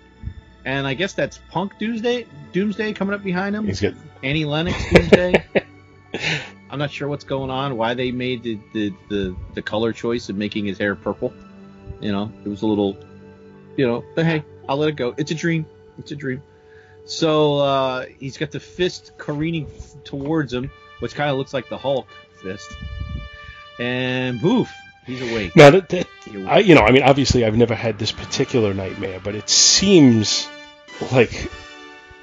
[SPEAKER 2] and I guess that's Punk Doomsday Doomsday coming up behind him.
[SPEAKER 1] He's got
[SPEAKER 2] Annie Lennox Doomsday. I'm not sure what's going on, why they made the, the, the, the color choice of making his hair purple. You know, it was a little, you know, but hey, I'll let it go. It's a dream. It's a dream. So uh, he's got the fist careening f- towards him, which kind of looks like the Hulk fist. And boof, he's awake.
[SPEAKER 1] now that, that
[SPEAKER 2] He
[SPEAKER 1] I you know I mean obviously I've never had this particular nightmare, but it seems like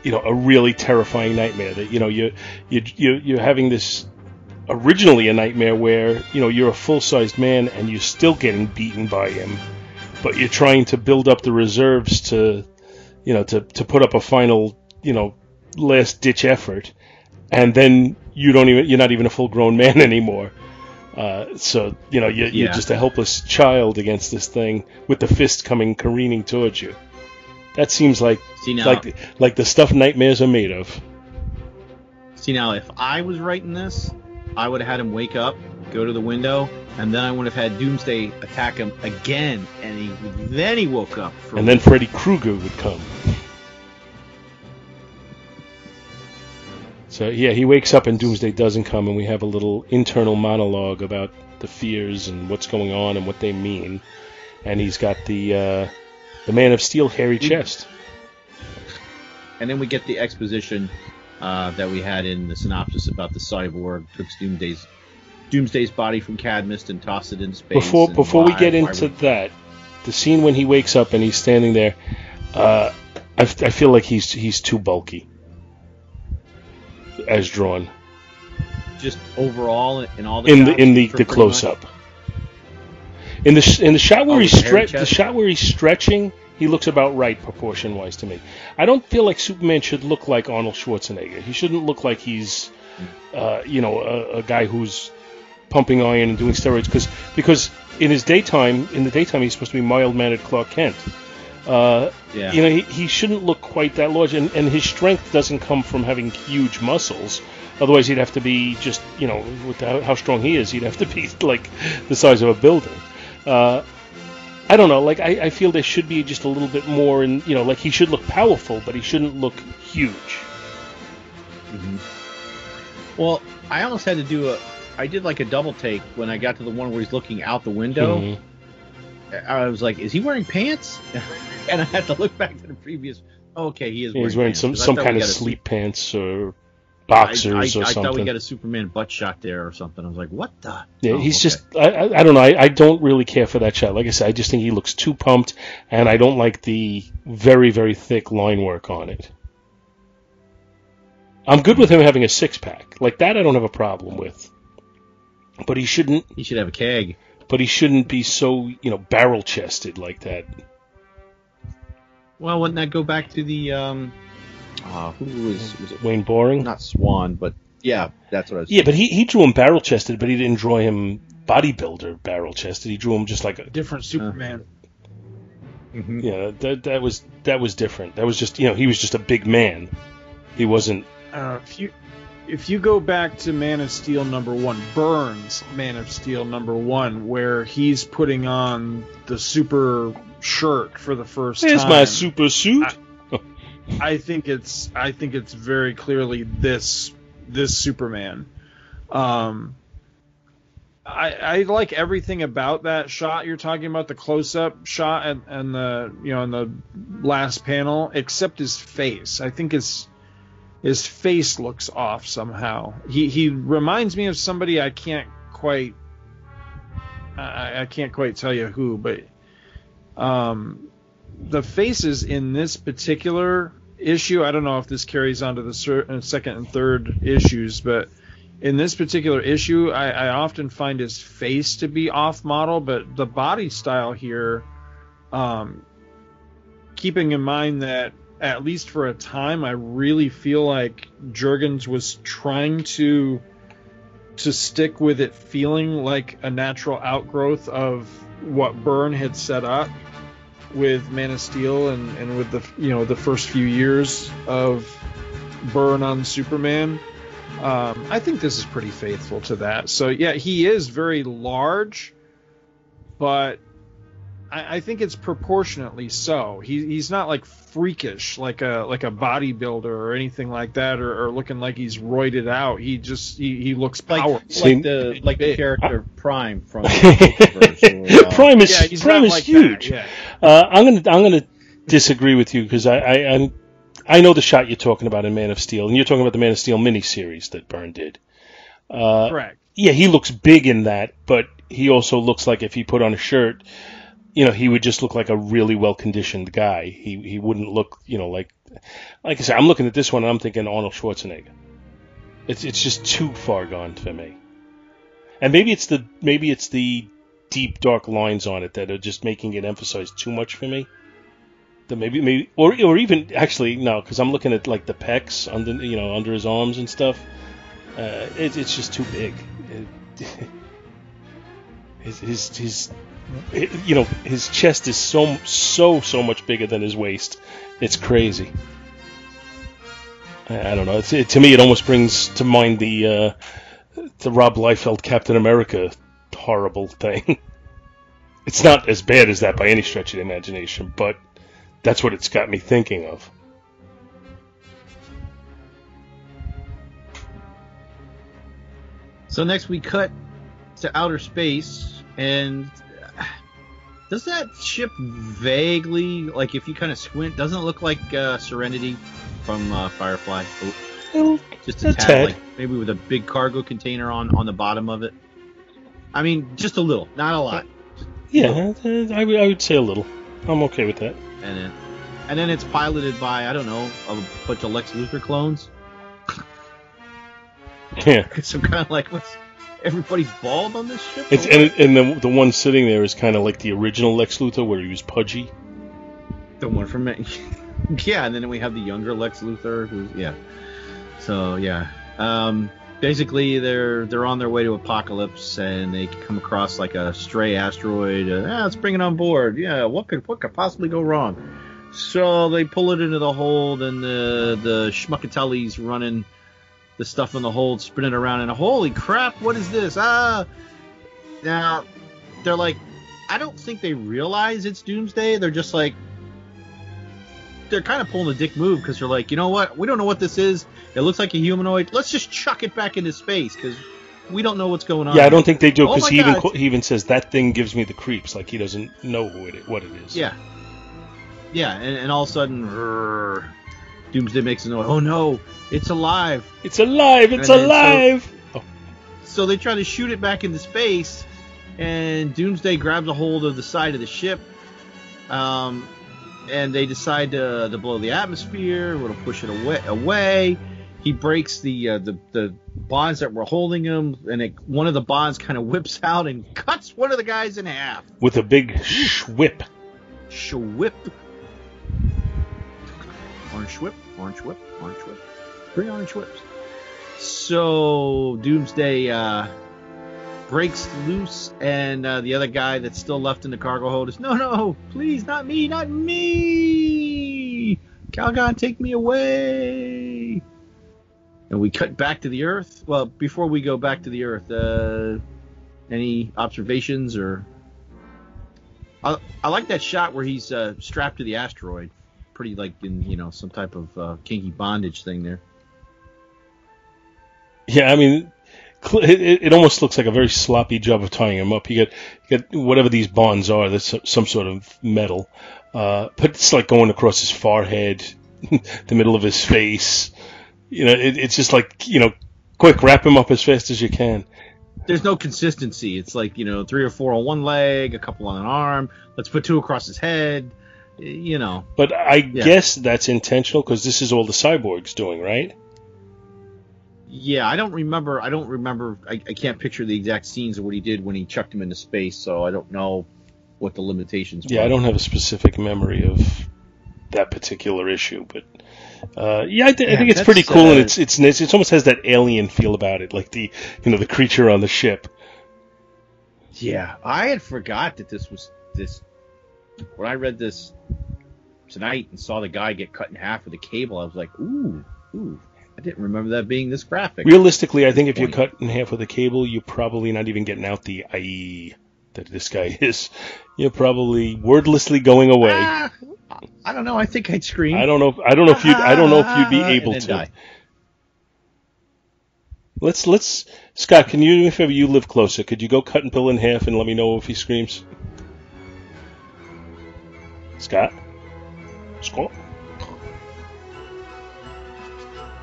[SPEAKER 1] you know a really terrifying nightmare that you know you you you you're having this originally a nightmare where you know you're a full-sized man and you're still getting beaten by him, but you're trying to build up the reserves to you know to to put up a final you know last ditch effort, and then you don't even you're not even a full-grown man anymore. Uh, so you know you, you're just a helpless child against this thing with the fist coming careening towards you. That seems like
[SPEAKER 2] see now,
[SPEAKER 1] like like the stuff nightmares are made of.
[SPEAKER 2] see now, if I was writing this, I would have had him wake up, go to the window, and then I would have had Doomsday attack him again, and he then he woke up.
[SPEAKER 1] And then Freddy Krueger would come. So yeah, he wakes up and Doomsday doesn't come, and we have a little internal monologue about the fears and what's going on and what they mean. And he's got the uh, the Man of Steel hairy chest.
[SPEAKER 2] and then we get the exposition uh, that we had in the synopsis about the cyborg took Doomsday's Doomsday's body from Cadmus and toss it in space.
[SPEAKER 1] Before before we get into
[SPEAKER 2] would-
[SPEAKER 1] that, the scene when he wakes up and he's standing there, uh, I, f- I feel like he's he's too bulky as drawn.
[SPEAKER 2] just overall in all the
[SPEAKER 1] in the in the, the close
[SPEAKER 2] much?
[SPEAKER 1] up. In the sh- in the shot where
[SPEAKER 2] Oh,
[SPEAKER 1] he's stre- the shot where he's stretching, he looks about right proportion wise to me. I don't feel like Superman should look like Arnold Schwarzenegger. He shouldn't look like he's, uh, you know, a, a guy who's pumping iron and doing steroids because because in his daytime in the daytime he's supposed to be mild mannered Clark Kent. Uh,
[SPEAKER 2] Yeah.
[SPEAKER 1] You know, he, he shouldn't look quite that large, and, and his strength doesn't come from having huge muscles. Otherwise, he'd have to be just, you know, with how, how strong he is, he'd have to be like the size of a building. Uh, I don't know. Like, I, I feel there should be just a little bit more, and you know, like he should look powerful, but he shouldn't look huge. Mm-hmm.
[SPEAKER 2] Well, I almost had to do a. I did like a double take when I got to the one where he's looking out the window.
[SPEAKER 1] Mhm.
[SPEAKER 2] I was like, "Is he wearing pants?" and I had to look back to the previous. Okay, he is. wearing.
[SPEAKER 1] He's wearing
[SPEAKER 2] pants,
[SPEAKER 1] some
[SPEAKER 2] I
[SPEAKER 1] some kind of
[SPEAKER 2] a
[SPEAKER 1] sleep pants or
[SPEAKER 2] I,
[SPEAKER 1] boxers
[SPEAKER 2] I,
[SPEAKER 1] or
[SPEAKER 2] I
[SPEAKER 1] something.
[SPEAKER 2] thought we got a Superman butt shot there or something. I was like, "What the?"
[SPEAKER 1] Yeah,
[SPEAKER 2] Oh,
[SPEAKER 1] he's
[SPEAKER 2] okay.
[SPEAKER 1] just I, I, I don't know. I, I don't really care for that shot. Like I said, I just think he looks too pumped, and I don't like the very very thick line work on it. I'm good with him having a six pack like that. I don't have a problem with, but he shouldn't.
[SPEAKER 2] He should have a keg.
[SPEAKER 1] But he shouldn't be so you know barrel chested like that.
[SPEAKER 2] Well, wouldn't that go back to the um? Uh, who was was it?
[SPEAKER 1] Wayne Boring.
[SPEAKER 2] Not Swan, but yeah, that's what I was.
[SPEAKER 1] Yeah, but he, he drew him barrel chested, but he didn't draw him bodybuilder barrel chested. He drew him just like a
[SPEAKER 4] Different Superman.
[SPEAKER 2] Mhm.
[SPEAKER 1] yeah. That that was that was different. That was just you know he was just a big man. He wasn't
[SPEAKER 4] Uh, if you if you go back to Man of Steel number one, Byrne's Man of Steel number one, where he's putting on the super shirt for the first
[SPEAKER 1] There's
[SPEAKER 4] time.
[SPEAKER 1] my super suit.
[SPEAKER 4] I think it's I think it's very clearly this this Superman. Um, I I like everything about that shot you're talking about the close up shot and, and the you know in the last panel except his face. I think his his face looks off somehow. He he reminds me of somebody I can't quite I, I can't quite tell you who, but um the faces in this particular issue, I don't know if this carries on to the cer- uh, second and third issues, but in this particular issue, I, I often find his face to be off model, but the body style here, um, keeping in mind that at least for a time, I really feel like Jurgens was trying to to stick with it feeling like a natural outgrowth of what Byrne had set up with Man of Steel and, and with the you know the first few years of Byrne on Superman. Um, I think this is pretty faithful to that. So yeah, he is very large, but I, I think it's proportionately so. He, he's not like freakish like a like a bodybuilder or anything like that, or, or looking like he's roided out. He just he, he looks
[SPEAKER 2] Like,
[SPEAKER 4] powerful.
[SPEAKER 1] See-
[SPEAKER 2] like the like the
[SPEAKER 4] Big.
[SPEAKER 2] character Prime from Ultraverse, or, uh,
[SPEAKER 1] Prime is
[SPEAKER 4] yeah,
[SPEAKER 1] Prime is
[SPEAKER 4] like that,
[SPEAKER 1] huge.
[SPEAKER 4] yeah.
[SPEAKER 1] Uh, I'm gonna I'm gonna disagree with you because I, I I'm, I know the shot you're talking about in Man of Steel, and you're talking about the Man of Steel miniseries that Byrne did. Uh,
[SPEAKER 4] Correct.
[SPEAKER 1] yeah, he looks big in that, but he also looks like if he put on a shirt, you know, he would just look like a really well conditioned guy. He he wouldn't look, you know, like like I said, I'm looking at this one and I'm thinking Arnold Schwarzenegger. It's it's just too far gone for me. And maybe it's the maybe it's the deep dark lines on it that are just making it emphasize too much for me. That maybe maybe or or even actually no, because I'm looking at like the pecs under you know under his arms and stuff. Uh, it, it's just too big. It, his, his his you know his chest is so so so much bigger than his waist. It's crazy. I, I don't know. It, to me, it almost brings to mind the uh, the Rob Liefeld Captain America horrible thing. It's not as bad as that by any stretch of the imagination, but that's what it's got me thinking of.
[SPEAKER 2] So next we cut to outer space, and does that ship vaguely, like if you kind of squint, doesn't it look like uh, Serenity from uh, Firefly? Oh, Just a
[SPEAKER 1] A
[SPEAKER 2] tad,
[SPEAKER 1] tad.
[SPEAKER 2] like maybe with a big cargo container on on the bottom of it. I mean, just a little, not a lot.
[SPEAKER 1] yeah, I, would- I would say a little. I'm okay with that.
[SPEAKER 2] And then, and then it's piloted by I don't know a bunch of Lex Luthor clones.
[SPEAKER 1] Yeah.
[SPEAKER 2] So kind of like, what's everybody bald on this ship?
[SPEAKER 1] It's
[SPEAKER 2] or
[SPEAKER 1] and, and the the one sitting there is kind of like the original Lex Luthor, where he was pudgy.
[SPEAKER 2] the one from it. yeah, and then we have the younger Lex Luthor, who's yeah. So yeah, um, basically they're they're on their way to Apokolips, and they come across like a stray asteroid. Uh, ah, let's bring it on board. Yeah, what could what could possibly go wrong? So they pull it into the hold, and the the Schmuckatelli's running the stuff in the hold, spinning around, and holy crap, what is this? Ah! Now they're like, I don't think they realize it's Doomsday. They're just like, they're kind of pulling a dick move because they're like, you know what? We don't know what this is. It looks like a humanoid. Let's just chuck it back into space because we don't know what's going on.
[SPEAKER 1] Yeah, I don't think they do
[SPEAKER 2] Oh
[SPEAKER 1] because
[SPEAKER 2] my
[SPEAKER 1] he even
[SPEAKER 2] God.
[SPEAKER 1] qu- he even says that thing gives me the creeps. Like he doesn't know who it what it is.
[SPEAKER 2] Yeah. Yeah, and, and all of a sudden, rrr, Doomsday makes a noise. Oh no, it's alive.
[SPEAKER 1] It's alive! It's
[SPEAKER 2] And then so-
[SPEAKER 1] alive!
[SPEAKER 2] So they try to shoot it back into space, and Doomsday grabs a hold of the side of the ship. Um, and they decide to, to blow the atmosphere. We're gonna push it away. Away. He breaks the uh, the the bonds that were holding him, and it, one of the bonds kind of whips out and cuts one of the guys in half.
[SPEAKER 1] With a big whip.
[SPEAKER 2] Schwip. Orange whip, orange whip, orange whip. Three orange whips. So Doomsday uh, breaks loose, and uh, the other guy that's still left in the cargo hold is, no, no, please, not me, not me! Calgon, take me away! And we cut back to the Earth. Well, before we go back to the Earth, uh, any observations or I, I like that shot where he's uh, strapped to the asteroid, pretty like in you know some type of uh, kinky bondage thing there.
[SPEAKER 1] Yeah, I mean, it, it almost looks like a very sloppy job of tying him up. You get you get whatever these bonds are. That's some sort of metal, uh, but it's like going across his forehead, the middle of his face. You know, it, it's just like you know, quick, wrap him up as fast as you can.
[SPEAKER 2] There's no consistency. It's like you know three or four on one leg, a couple on an arm. Let's put two across his head. You know,
[SPEAKER 1] But I
[SPEAKER 2] Yeah.
[SPEAKER 1] guess that's intentional because this is all the cyborgs doing, right?
[SPEAKER 2] yeah. I don't remember. I don't remember. I, I can't picture the exact scenes of what he did when he chucked him into space, so I don't know what the limitations were.
[SPEAKER 1] Yeah, I don't have a specific memory of that particular issue, but uh, yeah, I, th- I think it's pretty cool, and
[SPEAKER 2] uh,
[SPEAKER 1] it's it's it's it almost has that alien feel about it, like the you know the creature on the ship.
[SPEAKER 2] Yeah, I had forgot that this was this. When I read this tonight and saw the guy get cut in half with a cable, I was like, ooh, ooh. I didn't remember that being this graphic.
[SPEAKER 1] Realistically, I think if you cut in half with a cable, you're probably not even getting out the IE that this guy is. You're probably wordlessly going away.
[SPEAKER 2] Ah, I don't know. I think I'd scream.
[SPEAKER 1] I don't know. If, I don't know if you. I don't know if you'd be able to.
[SPEAKER 2] die.
[SPEAKER 1] Let's let's Scott. Can you do me a favor? You live closer. Could you go cut and Bill in half and let me know if he screams? Scott. Scott.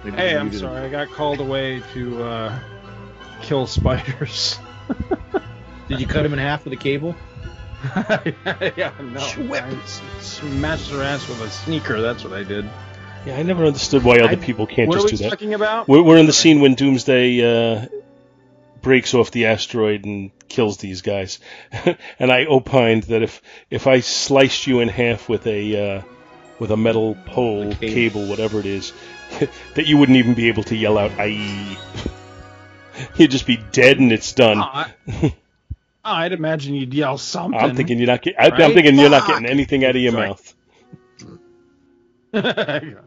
[SPEAKER 2] Maybe
[SPEAKER 4] Hey, I'm
[SPEAKER 2] did it.
[SPEAKER 4] sorry. I got called away to uh, kill spiders.
[SPEAKER 2] Did you cut him in half with a cable?
[SPEAKER 4] yeah, no.
[SPEAKER 2] Schwip.
[SPEAKER 4] I s- smashed their ass with a sneaker. That's what I did.
[SPEAKER 1] Yeah, I never understood why other
[SPEAKER 2] I-
[SPEAKER 1] people can't
[SPEAKER 4] what are
[SPEAKER 1] just
[SPEAKER 4] we
[SPEAKER 1] do that.
[SPEAKER 4] talking about?
[SPEAKER 1] We're, we're in the scene when Doomsday uh, breaks off the asteroid and kills these guys, and I opined that if if I sliced you in half with a uh, with a metal pole,
[SPEAKER 2] A cable.
[SPEAKER 1] cable, whatever it is, that you wouldn't even be able to yell out "IE." You'd just be dead and it's done.
[SPEAKER 4] Oh, I, oh, I'd imagine you'd yell something.
[SPEAKER 1] I'm thinking you're not. Get, I, I'm
[SPEAKER 4] Right?
[SPEAKER 1] thinking you're not getting anything out of your
[SPEAKER 2] Sorry.
[SPEAKER 1] mouth.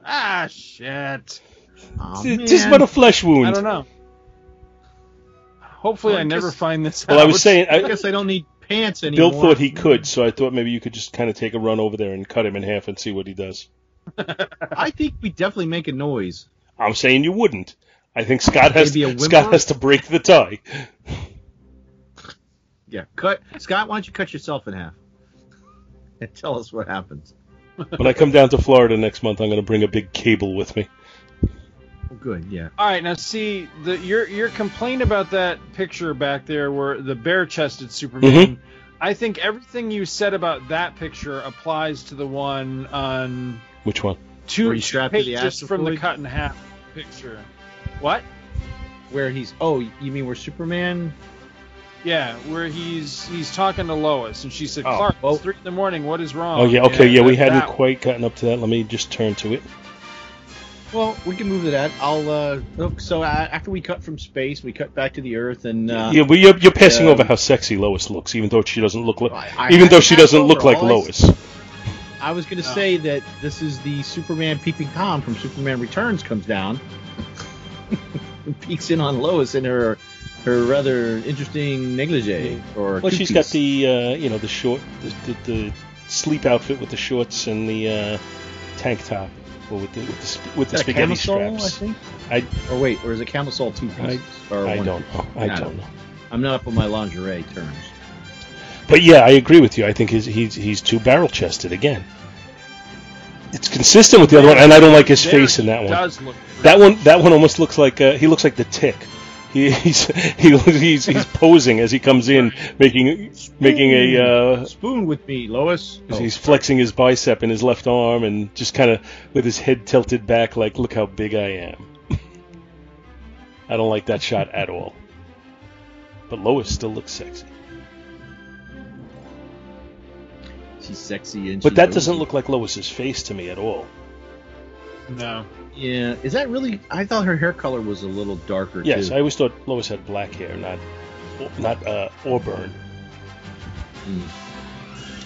[SPEAKER 4] ah, shit.
[SPEAKER 2] Oh,
[SPEAKER 1] It's just
[SPEAKER 2] man.
[SPEAKER 1] but a flesh wound.
[SPEAKER 4] I don't know. Hopefully,
[SPEAKER 2] Well,
[SPEAKER 4] I
[SPEAKER 2] I
[SPEAKER 4] never find this
[SPEAKER 1] Well,
[SPEAKER 4] out.
[SPEAKER 1] I was saying,
[SPEAKER 2] I
[SPEAKER 1] I,
[SPEAKER 2] guess I don't need pants anymore.
[SPEAKER 1] Bill thought he could, so I thought maybe you could just kind of take a run over there and cut him in half and see what he does.
[SPEAKER 2] I think we definitely make a noise.
[SPEAKER 1] I'm saying you wouldn't. I think Scott has
[SPEAKER 2] Maybe a whimper?
[SPEAKER 1] Scott has to break the tie.
[SPEAKER 2] Yeah, cut. Scott, why don't you cut yourself in half and tell us what happens?
[SPEAKER 1] When I come down to Florida next month, I'm going to bring a big cable with me.
[SPEAKER 2] Oh, good. Yeah.
[SPEAKER 4] All right, now see the your your complaint about that picture back there, where the bare-chested Superman.
[SPEAKER 1] Mm-hmm.
[SPEAKER 4] I think everything you said about that picture applies to the one on
[SPEAKER 1] Which one?
[SPEAKER 4] two
[SPEAKER 2] Where he's strapped to the
[SPEAKER 4] pages from the cut in half picture. What?
[SPEAKER 2] where he's oh you mean where Superman?
[SPEAKER 4] Yeah, where he's he's talking to Lois, and she said,
[SPEAKER 2] Oh,
[SPEAKER 4] "Clark,
[SPEAKER 2] well-
[SPEAKER 4] it's three in the morning. What is wrong?"
[SPEAKER 1] Oh yeah, okay, yeah, yeah
[SPEAKER 4] we
[SPEAKER 1] hadn't quite gotten up to that. Let me just turn to it.
[SPEAKER 2] Well, we can move to that. I'll uh look. So uh, after we cut from space, we cut back to the Earth, and uh,
[SPEAKER 1] yeah, but you're, you're passing
[SPEAKER 2] uh,
[SPEAKER 1] over how sexy Lois looks, even though she doesn't look like,
[SPEAKER 2] I- I
[SPEAKER 1] even though she doesn't look like
[SPEAKER 2] All
[SPEAKER 1] Lois.
[SPEAKER 2] I was going to
[SPEAKER 4] Oh.
[SPEAKER 2] say that this is the Superman peeping Tom from Superman Returns comes down, and peeks in on Lois in her her rather interesting negligee or
[SPEAKER 1] Well, she's got the uh, you know the short the, the, the sleep outfit with the shorts and the uh, tank top, or with the with the, with the
[SPEAKER 2] Is that a
[SPEAKER 1] spaghetti
[SPEAKER 2] camisole, I think.
[SPEAKER 1] I
[SPEAKER 2] Or wait, or is it camisole two pieces? or
[SPEAKER 1] I
[SPEAKER 2] one
[SPEAKER 1] don't know. I,
[SPEAKER 2] I
[SPEAKER 1] don't,
[SPEAKER 2] don't
[SPEAKER 1] know.
[SPEAKER 2] I'm not up on my lingerie terms.
[SPEAKER 1] But yeah, I agree with you. I think he's he's, he's too barrel chested again. It's consistent with the other one, and I don't like his
[SPEAKER 4] There
[SPEAKER 1] face in that one.
[SPEAKER 4] Does look
[SPEAKER 1] That one that one almost looks like uh, he looks like the tick. He, he's he, he's he's posing as he comes in, making making a uh,
[SPEAKER 2] spoon with me, Lois. Oh,
[SPEAKER 1] he's flexing his bicep in his left arm and just kind of with his head tilted back, like look how big I am. I don't like that shot at all. But Lois still looks sexy.
[SPEAKER 2] she's sexy and
[SPEAKER 1] But
[SPEAKER 2] she's
[SPEAKER 1] that doesn't
[SPEAKER 2] rosy.
[SPEAKER 1] look like Lois's face to me at all.
[SPEAKER 4] no.
[SPEAKER 2] Yeah, is that really? I thought her hair color was a little darker
[SPEAKER 1] Yes,
[SPEAKER 2] too.
[SPEAKER 1] I always thought Lois had black hair, not not uh, auburn.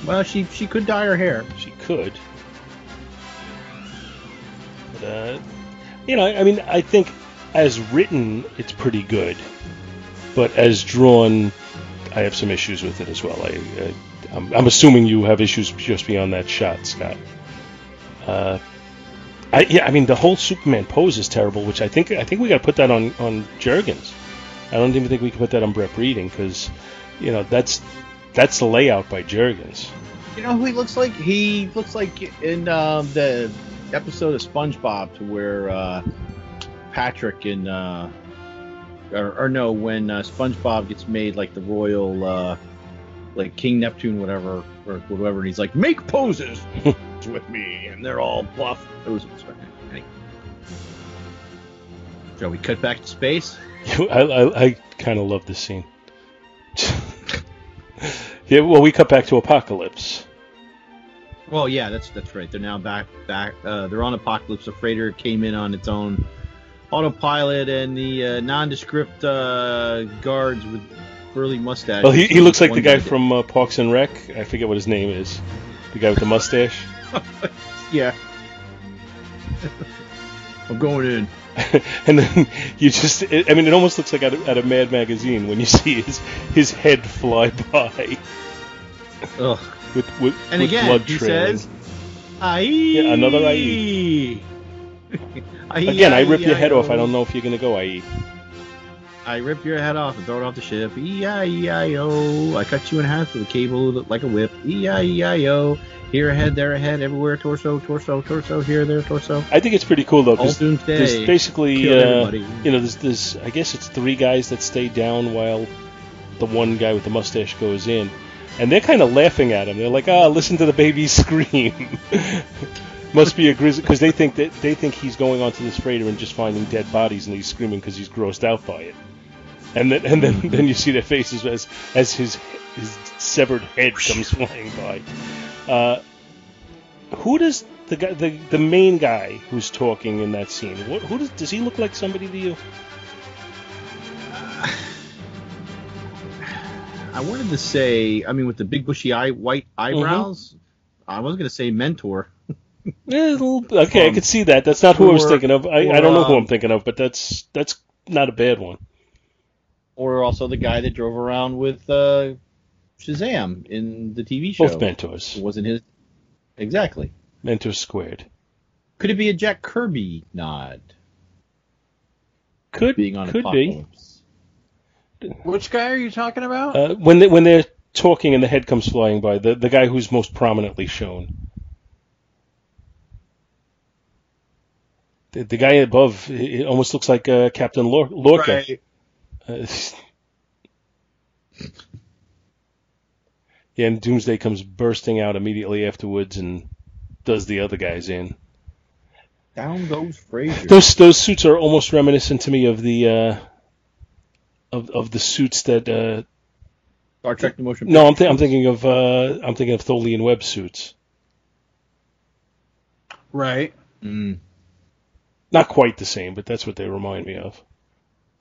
[SPEAKER 2] Well, she she could dye her hair.
[SPEAKER 1] She could. But, uh, you know, I mean, I think as written, it's pretty good. But as drawn, I have some issues with it as well. I, I'm, I'm assuming you have issues just beyond that shot, Scott. Uh, I, yeah, I mean, the whole Superman pose is terrible, which I think I think we got to put that on on Jurgens. I don't even think we can put that on Brett Breeding because, you know, that's that's the layout by Jurgens.
[SPEAKER 2] You know who he looks like? He looks like in um, the episode of SpongeBob to where uh, Patrick and uh, or, or no, when uh, SpongeBob gets made like the royal, uh, like King Neptune, whatever, or whatever, and he's like, make poses with me, and they're all buff. It was anyway. Shall we cut back to space?
[SPEAKER 1] I, I, I kind of love this scene. yeah, well, we cut back to Apokolips.
[SPEAKER 2] Well, yeah, that's that's right. They're now back back. Uh, they're on Apokolips. The freighter came in on its own autopilot, and the uh, nondescript uh, guards with burly mustaches.
[SPEAKER 1] Well, he, he looks like the guy from uh, Parks and Rec. I forget what his name is. The guy with the mustache.
[SPEAKER 2] Yeah. I'm going in.
[SPEAKER 1] and then you just, I mean, it almost looks like out of, out of Mad Magazine when you see his his head fly by
[SPEAKER 2] Ugh.
[SPEAKER 1] with with,
[SPEAKER 2] And
[SPEAKER 1] with
[SPEAKER 2] again,
[SPEAKER 1] blood
[SPEAKER 2] he
[SPEAKER 1] trailing.
[SPEAKER 2] says, "Aye."
[SPEAKER 1] Yeah, another aye.
[SPEAKER 2] Aye,
[SPEAKER 1] Again, I
[SPEAKER 2] aye,
[SPEAKER 1] rip your
[SPEAKER 2] aye,
[SPEAKER 1] head off.
[SPEAKER 2] oh.
[SPEAKER 1] I don't know if you're gonna go E. IE.
[SPEAKER 2] I rip your head off and throw it off the ship. E-I-E-I-O. Oh. I cut you in half with a cable like a whip. E E-I-E-I-O. Here ahead, there ahead, everywhere torso, torso, torso, here, there, torso.
[SPEAKER 1] I think it's pretty cool though.
[SPEAKER 2] All
[SPEAKER 1] 'cause
[SPEAKER 2] doomsday.
[SPEAKER 1] There's basically, uh, you know, there's, there's, I guess it's three guys that stay down while the one guy with the mustache goes in, and they're kind of laughing at him. They're like, "Ah, listen to the baby scream." Must be a grizzly because they think that they think he's going onto this freighter and just finding dead bodies, and he's screaming because he's grossed out by it. And then, and then, then you see their faces as as his his severed head comes flying by. Uh, who does the guy, the, the main guy who's talking in that scene? What, who does does he look like somebody to you?
[SPEAKER 2] I wanted to say, I mean, with the big bushy eye, white eyebrows, I was going to say mentor.
[SPEAKER 1] Okay, I
[SPEAKER 2] Um,
[SPEAKER 1] could see that. That's not who I was thinking of. I,
[SPEAKER 2] or,
[SPEAKER 1] I don't know who I'm thinking of, but that's that's not a bad one.
[SPEAKER 2] Or also the guy that drove around with uh, Shazam in the TV show.
[SPEAKER 1] Both mentors,
[SPEAKER 2] wasn't his. Exactly.
[SPEAKER 1] mentors squared.
[SPEAKER 2] Could it be a Jack Kirby nod?
[SPEAKER 1] Could
[SPEAKER 2] Being on
[SPEAKER 1] could be
[SPEAKER 4] Which guy are you talking about?
[SPEAKER 1] uh, when they, when they're talking and the head comes flying by. The the guy who's most prominently shown. The, the guy above it almost looks like uh, Captain Lor- Lorca.
[SPEAKER 2] Right.
[SPEAKER 1] Uh, yeah, and Doomsday comes bursting out immediately afterwards and does the other guys in.
[SPEAKER 2] Down goes Frazier.
[SPEAKER 1] Those those suits are almost reminiscent to me of the uh, of of the suits that. Uh,
[SPEAKER 2] Star Trek: The Motion.
[SPEAKER 1] no, I'm, th- I'm thinking of uh, I'm thinking of Tholian Web suits.
[SPEAKER 4] Right.
[SPEAKER 2] Mm.
[SPEAKER 1] Not quite the same, but that's what they remind me of.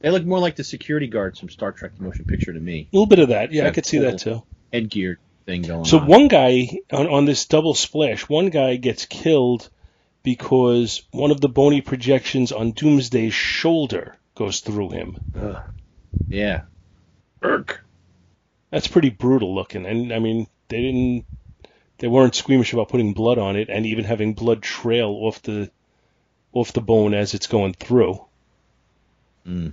[SPEAKER 2] They look more like the security guards from Star Trek: The Motion Picture to me.
[SPEAKER 1] A little bit of that. Yeah, I could see that too.
[SPEAKER 2] Headgear thing going
[SPEAKER 1] So
[SPEAKER 2] on.
[SPEAKER 1] one guy on, on this double splash, one guy gets killed because one of the bony projections on Doomsday's shoulder goes through him.
[SPEAKER 2] Yeah.
[SPEAKER 4] Irk.
[SPEAKER 1] That's pretty brutal looking. And I mean, they didn't, they weren't squeamish about putting blood on it and even having blood trail off the, off the bone as it's going through.
[SPEAKER 2] Mm.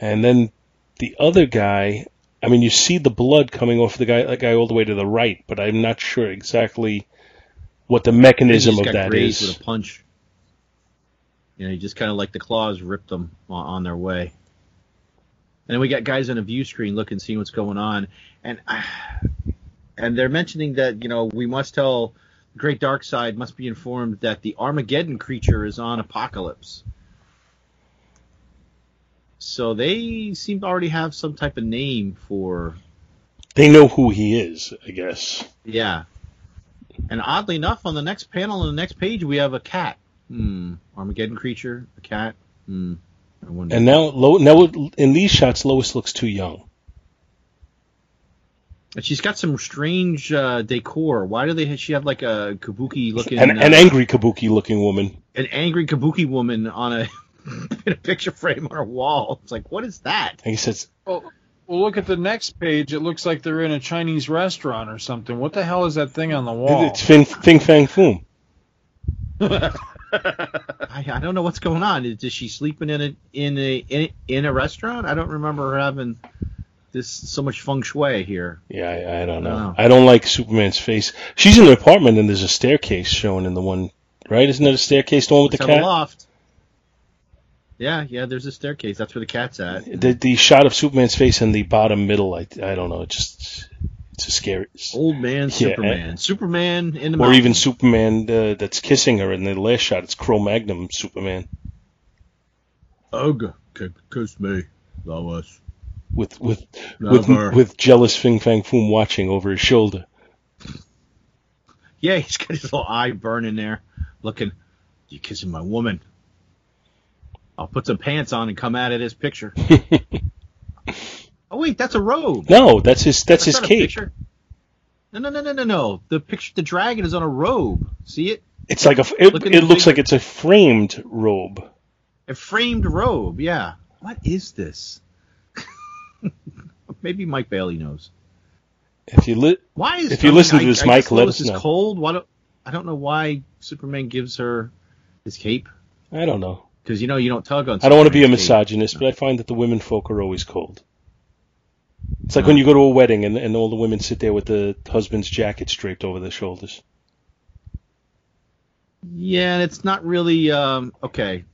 [SPEAKER 1] And then the other guy, I mean, you see the blood coming off the guy, that guy all the way to the right, but I'm not sure exactly what the mechanism of that is.
[SPEAKER 2] with a punch. You know, he just kind of like the claws ripped them on, on their way. And then we got guys on a view screen looking, seeing what's going on, and and they're mentioning that you know we must tell the Great Dark Side must be informed that the Armageddon creature is on Apokolips. So they seem to already have some type of name for
[SPEAKER 1] They know who he is, I guess.
[SPEAKER 2] yeah. And oddly enough, on the next panel on the next page, we have a cat. Hmm. Armageddon creature, a cat. Hmm. I wonder.
[SPEAKER 1] And now, Lo- now in these shots, Lois looks too young.
[SPEAKER 2] And she's got some strange uh, decor. Why do they? She have like a kabuki looking,
[SPEAKER 1] An,
[SPEAKER 2] uh,
[SPEAKER 1] an angry kabuki looking woman.
[SPEAKER 2] an angry kabuki woman on a in a picture frame on a wall. It's like, what is that?
[SPEAKER 1] I guess it's
[SPEAKER 4] Well, well, look at the next page. It looks like they're in a Chinese restaurant or something. What the hell is that thing on the wall?
[SPEAKER 1] it's Fin, Fing Fang Foom.
[SPEAKER 2] I, I don't know what's going on. Is, is she sleeping in a in a in, in a restaurant? I don't remember her having this so much feng shui here.
[SPEAKER 1] Yeah, I, I don't know.
[SPEAKER 2] Wow.
[SPEAKER 1] I don't like Superman's face. She's in an apartment and there's a staircase shown in the one, right? Isn't that a staircase, the one with
[SPEAKER 2] Let's
[SPEAKER 1] the cat?
[SPEAKER 2] loft. Yeah, yeah. There's a staircase. That's where the cat's at.
[SPEAKER 1] The, the shot of Superman's face in the bottom middle, I, I don't know, it just, it's a scary.
[SPEAKER 2] Old man
[SPEAKER 1] Yeah,
[SPEAKER 2] Superman. Superman in the
[SPEAKER 1] Or
[SPEAKER 2] mountain.
[SPEAKER 1] even Superman uh, that's kissing her in the last shot. It's Cro Magnum Superman
[SPEAKER 2] Ugh, kiss me, Lois.
[SPEAKER 1] with with with, with jealous Fing Fang Foom watching over his shoulder.
[SPEAKER 2] Yeah, he's got his little eye burning there, looking. You kissing my woman? I'll put some pants on and come out of this picture. oh wait, that's a robe.
[SPEAKER 1] No, that's his that's, his cape.
[SPEAKER 2] No, no, no, no, no, no. The picture, the dragon is on a robe. See it?
[SPEAKER 1] It's like a it,
[SPEAKER 2] Look
[SPEAKER 1] it looks
[SPEAKER 2] figure.
[SPEAKER 1] like it's a framed robe.
[SPEAKER 2] A framed robe. Yeah. What is this? Maybe Mike Bailey knows.
[SPEAKER 1] If you li-
[SPEAKER 2] Why is
[SPEAKER 1] If you
[SPEAKER 2] I mean,
[SPEAKER 1] listen to this,
[SPEAKER 2] I
[SPEAKER 1] Mike, let us
[SPEAKER 2] is
[SPEAKER 1] know.
[SPEAKER 2] cold. Why don't I don't know why Superman gives her his cape
[SPEAKER 1] I don't know.
[SPEAKER 2] Because you know you don't tug on.
[SPEAKER 1] I don't want to be a misogynist, but I find that the women folk are always cold. It's like when you go to a wedding and, and all the women sit there with the husband's jackets draped over their shoulders.
[SPEAKER 2] Yeah, and it's not really um, okay.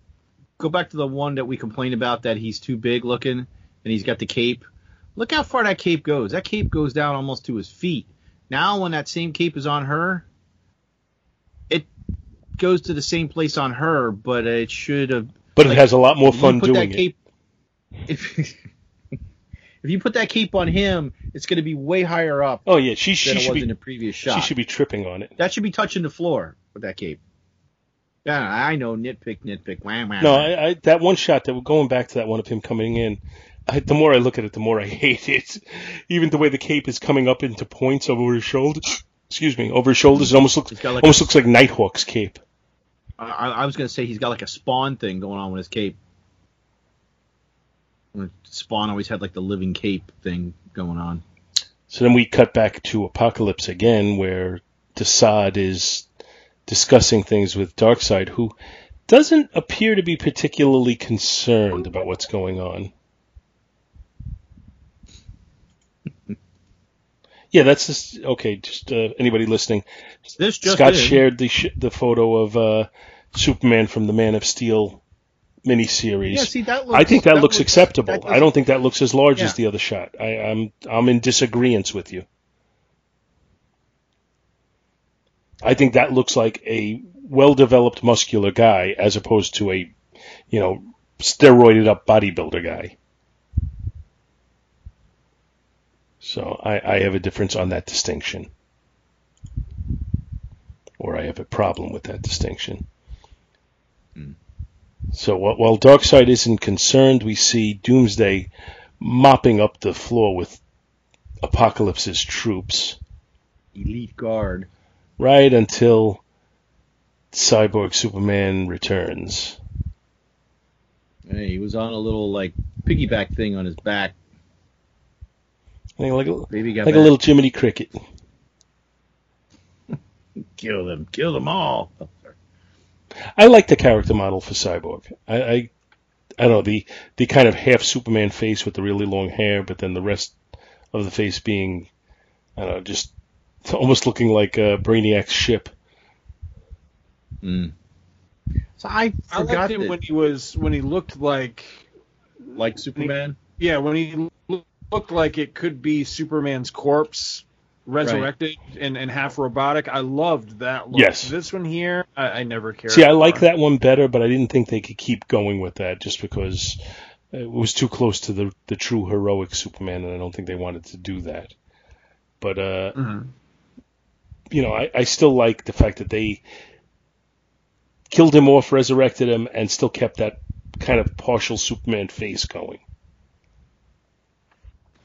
[SPEAKER 2] Go back to the one that we complained about that he's too big looking and he's got the cape. Look how far that cape goes. That cape goes down almost to his feet. Now, when that same cape is on her, goes to the same place on her, but it should have.
[SPEAKER 1] But
[SPEAKER 2] Like,
[SPEAKER 1] it has a lot more fun doing
[SPEAKER 2] that
[SPEAKER 1] it.
[SPEAKER 2] cape, If, if you put that cape on him, it's going to be way higher up
[SPEAKER 1] Oh yeah, she she
[SPEAKER 2] than it
[SPEAKER 1] should
[SPEAKER 2] was in
[SPEAKER 1] be
[SPEAKER 2] the previous shot.
[SPEAKER 1] she should be tripping on it.
[SPEAKER 2] That should be touching the floor with that cape. Yeah, I know. Nitpick, nitpick. Wah, wah,
[SPEAKER 1] No. I, I that one shot that we're going back to that one of him coming in. I, the more I look at it, the more I hate it. Even the way the cape is coming up into points over his shoulders. Excuse me, over his shoulders. It almost looks
[SPEAKER 2] like
[SPEAKER 1] almost looks like Nighthawk's cape.
[SPEAKER 2] I, I was going to say he's got like a Spawn thing going on with his cape. Spawn always had like the living cape thing going on.
[SPEAKER 1] So then we cut back to Apokolips again, where Desaad is discussing things with Darkseid, who doesn't appear to be particularly concerned about what's going on. yeah, that's just okay. Just uh, anybody listening,
[SPEAKER 2] This just
[SPEAKER 1] Scott shared the sh- the photo of uh, Superman from the Man of Steel miniseries.
[SPEAKER 2] Yeah, see that looks.
[SPEAKER 1] I think that, looks, acceptable.
[SPEAKER 2] that
[SPEAKER 1] I don't think that looks as large
[SPEAKER 2] Yeah.
[SPEAKER 1] as the other shot. I, I'm I'm in disagreement with you. I think that looks like a well-developed muscular guy as opposed to a, you know, steroided up bodybuilder guy. So I, I have a difference on that distinction. Or I have a problem with that distinction. So while- Darkseid isn't concerned, we see Doomsday mopping up the floor with Apokolips's troops,
[SPEAKER 2] Elite guard.
[SPEAKER 1] right until Cyborg Superman returns.
[SPEAKER 2] Hey, he was on a little like piggyback thing on his back.
[SPEAKER 1] Like a,
[SPEAKER 2] Maybe got
[SPEAKER 1] like a little Jiminy Cricket.
[SPEAKER 2] kill them, kill them all. Sorry.
[SPEAKER 1] I like the character model for Cyborg. I, I, I don't know the the kind of half Superman face with the really long hair, but then the rest of the face being, I don't know, just almost looking like uh, Brainiac's ship.
[SPEAKER 2] Mm. So I
[SPEAKER 4] I
[SPEAKER 2] forgot
[SPEAKER 4] liked him
[SPEAKER 2] that,
[SPEAKER 4] when he was when he looked like
[SPEAKER 2] like Superman.
[SPEAKER 4] yeah when he looked like it could be Superman's corpse resurrected and, and half robotic. I loved that look.
[SPEAKER 1] Yes.
[SPEAKER 4] This one here, I, I never cared.
[SPEAKER 1] See, I like that one better, but I didn't think they could keep going with that just because it was too close to the the true heroic Superman, and I don't think they wanted to do that. But uh,
[SPEAKER 4] Mhm.
[SPEAKER 1] you know, I, I still like the fact that they killed him off, resurrected him, and still kept that kind of partial Superman face going.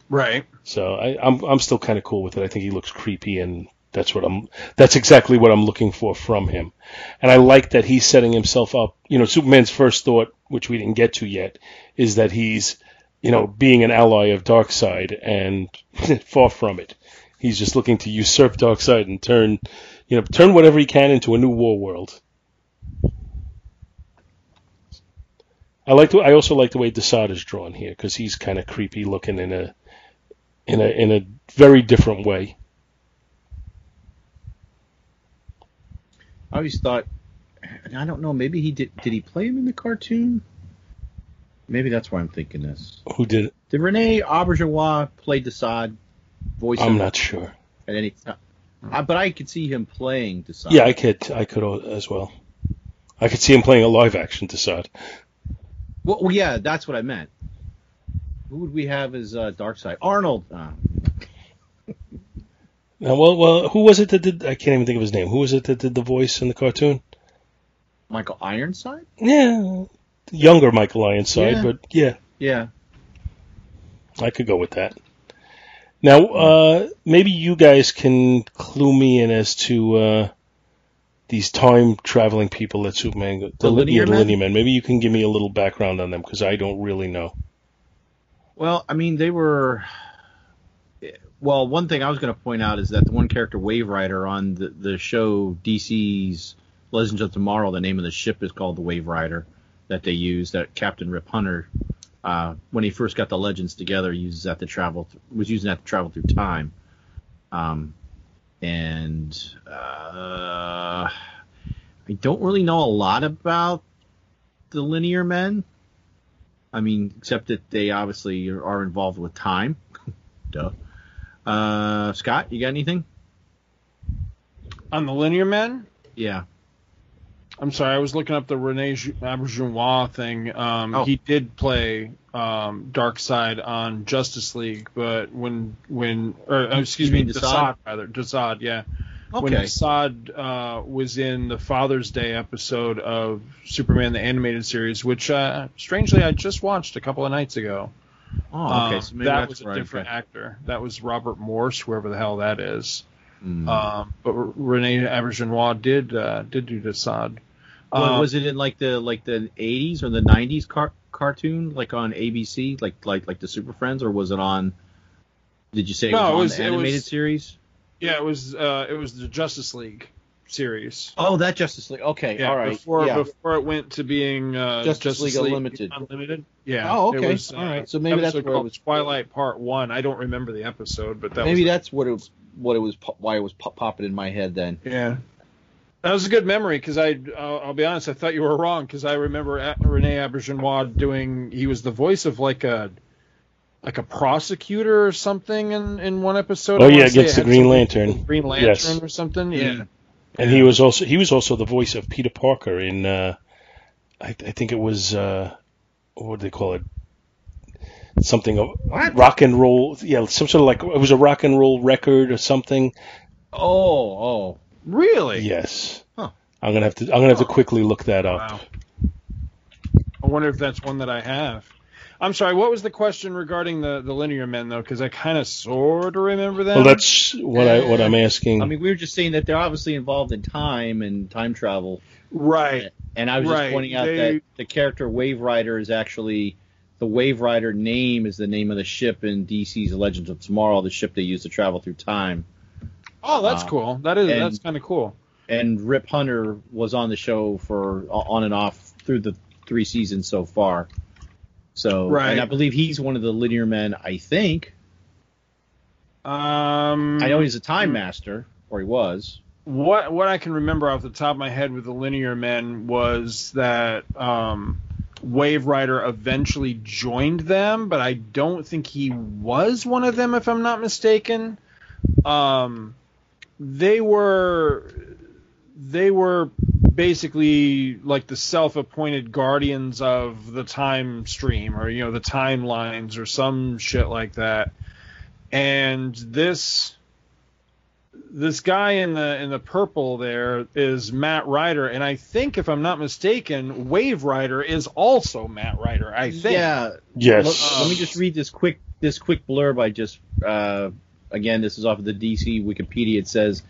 [SPEAKER 4] Right.
[SPEAKER 1] So I, I'm I'm still kind of cool with it. I think he looks creepy, and that's what I'm. That's exactly what I'm looking for from him. And I like that he's setting himself up. You know, Superman's first thought, which we didn't get to yet, is that he's, you know, being an ally of Darkseid, and far from it. He's just looking to usurp Darkseid and turn, you know, turn whatever he can into a new war world. I like. The, I also like the way Desaad is drawn here because he's kind of creepy looking in a in a in a very different way.
[SPEAKER 2] I always thought, I don't know, maybe he did. Did he play him in the cartoon? Maybe that's why I'm thinking this.
[SPEAKER 1] Who did it?
[SPEAKER 2] Did Rene Auberjonois play Desaad? Voice
[SPEAKER 1] I'm not sure.
[SPEAKER 2] at any time. Uh, but I could see him playing Desaad.
[SPEAKER 1] Yeah, I could. I could as well. I could see him playing a live action Desaad.
[SPEAKER 2] Well, well, yeah, that's what I meant. Who would we have as uh, Darkseid? Arnold. Uh,
[SPEAKER 1] Now, well, well, who was it that did? I can't even think of his name. Who was it that did the voice in the cartoon?
[SPEAKER 2] Michael Ironside.
[SPEAKER 1] Yeah, younger Michael Ironside,
[SPEAKER 2] Yeah.
[SPEAKER 1] but yeah,
[SPEAKER 2] Yeah.
[SPEAKER 1] I could go with that. Now, uh, maybe you guys can clue me in as to uh, these time traveling people that Superman, the,
[SPEAKER 2] The linear
[SPEAKER 1] the
[SPEAKER 2] men?
[SPEAKER 1] men. Maybe you can give me a little background on them because I don't really know.
[SPEAKER 2] Well, I mean, they were. Well, one thing I was going to point out is that the one character, Wave Rider, on the, the show DC's Legends of Tomorrow, the name of the ship is called the Wave Rider that they use. That Captain Rip Hunter, uh, when he first got the Legends together, uses that to travel. Th- was using that to travel through time. Um, and uh, I don't really know a lot about the Linear Men. I mean, except that they obviously are involved with time. Duh. Uh, Scott, you got anything?
[SPEAKER 4] On the Linear Men,
[SPEAKER 2] Yeah.
[SPEAKER 4] I'm sorry, I was looking up the Rene Auberjonois thing. Um,
[SPEAKER 2] Oh.
[SPEAKER 4] He did play um, Side on Justice League, but when when or uh, excuse me?
[SPEAKER 2] Desaad
[SPEAKER 4] rather Desaad, yeah. When
[SPEAKER 2] Okay.
[SPEAKER 4] Desaad uh, was in the Father's Day episode of Superman the animated series, which uh, strangely I just watched a couple of nights ago.
[SPEAKER 2] Oh, okay.
[SPEAKER 4] Um,
[SPEAKER 2] So
[SPEAKER 4] that was a
[SPEAKER 2] right.
[SPEAKER 4] different
[SPEAKER 2] Okay.
[SPEAKER 4] actor. That was Robert Morse, whoever the hell that is.
[SPEAKER 2] Mm.
[SPEAKER 4] Um, but Rene Auberjonois did uh, did do.
[SPEAKER 2] Well,
[SPEAKER 4] Um,
[SPEAKER 2] was it in like the like the 80s or the 90s car- cartoon, like on ABC, like like like the Super Friends, or was it on? Did you say it
[SPEAKER 4] No,
[SPEAKER 2] was
[SPEAKER 4] it
[SPEAKER 2] on
[SPEAKER 4] was-
[SPEAKER 2] the
[SPEAKER 4] it
[SPEAKER 2] animated
[SPEAKER 4] was-
[SPEAKER 2] series?
[SPEAKER 4] Yeah, it was uh, it was the Justice League series.
[SPEAKER 2] Oh, that Justice League. Okay,
[SPEAKER 4] Yeah,
[SPEAKER 2] all right.
[SPEAKER 4] before
[SPEAKER 2] yeah.
[SPEAKER 4] before it went to being uh,
[SPEAKER 2] Justice League Unlimited.
[SPEAKER 4] Unlimited. Yeah.
[SPEAKER 2] Oh, okay.
[SPEAKER 4] was, uh,
[SPEAKER 2] All right. So maybe that's where it was-
[SPEAKER 4] Twilight Part One. I don't remember the episode, but that
[SPEAKER 2] Maybe
[SPEAKER 4] was
[SPEAKER 2] that's what it was. What it was. Why it was pop- popping in my head then.
[SPEAKER 4] yeah. That was a good memory because I, I'll, I'll be honest, I thought you were wrong because I remember Rene Auberjonois doing. He was the voice of like a, like a prosecutor or something in, in one episode.
[SPEAKER 1] Oh
[SPEAKER 4] I
[SPEAKER 1] yeah, against the Green Lantern,
[SPEAKER 4] Green Lantern
[SPEAKER 1] Yes.
[SPEAKER 4] or something. Yeah.
[SPEAKER 1] and he was also he was also the voice of Peter Parker in. Uh, I, I think it was uh, what do they call it? Something of
[SPEAKER 2] What?
[SPEAKER 1] rock and roll. Yeah, some sort of like it was a rock and roll record or something.
[SPEAKER 2] Oh, oh.
[SPEAKER 4] Really?
[SPEAKER 1] Yes.
[SPEAKER 2] Huh.
[SPEAKER 1] I'm gonna have to. I'm gonna have to quickly look that up.
[SPEAKER 4] Wow. I wonder if that's one that I have. I'm sorry. What was the question regarding the the linear men though? Because I kind of sort of remember that.
[SPEAKER 1] Well, that's what I what I'm asking.
[SPEAKER 2] I mean, we were just saying that they're obviously involved in time and time travel.
[SPEAKER 4] right.
[SPEAKER 2] And I was
[SPEAKER 4] Right,
[SPEAKER 2] just pointing out
[SPEAKER 4] they-
[SPEAKER 2] that the character Waverider is actually the Waverider name is the name of the ship in DC's Legends of Tomorrow, the ship they use to travel through time.
[SPEAKER 4] Oh, that's
[SPEAKER 2] Uh,
[SPEAKER 4] cool. That is
[SPEAKER 2] and-
[SPEAKER 4] that's kind of cool.
[SPEAKER 2] And Rip Hunter was on the show for on and off through the three seasons so far. So,
[SPEAKER 4] Right.
[SPEAKER 2] and I believe he's one of the linear men. I think
[SPEAKER 4] Um,
[SPEAKER 2] I know he's a time master, or he was.
[SPEAKER 4] what what I can remember off the top of my head with the linear men was that um, Waverider eventually joined them, but I don't think he was one of them, if I'm not mistaken. Um, they were they were basically like the self-appointed guardians of the time stream or you know the timelines or some shit like that and this this guy in the in the purple there is Matt Ryder, and I think if I'm not mistaken, Waverider is also Matt Ryder. I think.
[SPEAKER 2] Yeah,
[SPEAKER 1] yes.
[SPEAKER 2] Let, let me just read this quick this quick blurb. I just uh, again, this is off of the DC Wikipedia. It says,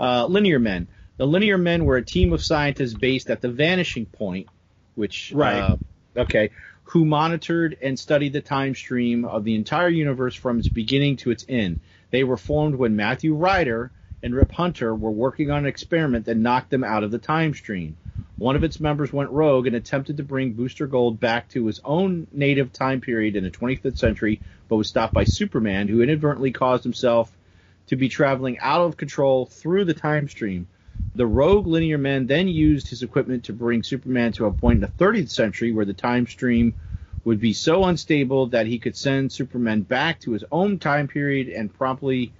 [SPEAKER 2] uh, "Linear Men. The Linear Men were a team of scientists based at the Vanishing Point, which
[SPEAKER 4] Right.
[SPEAKER 2] uh, okay, who monitored and studied the time stream of the entire universe from its beginning to its end. They were formed when Matthew Ryder and Rip Hunter were working on an experiment that knocked them out of the time stream." One of its members went rogue and attempted to bring Booster Gold back to his own native time period in the 25th century, but was stopped by Superman, who inadvertently caused himself to be traveling out of control through the time stream. The rogue linear man then used his equipment to bring Superman to a point in the 30th century where the time stream would be so unstable that he could send Superman back to his own time period and promptly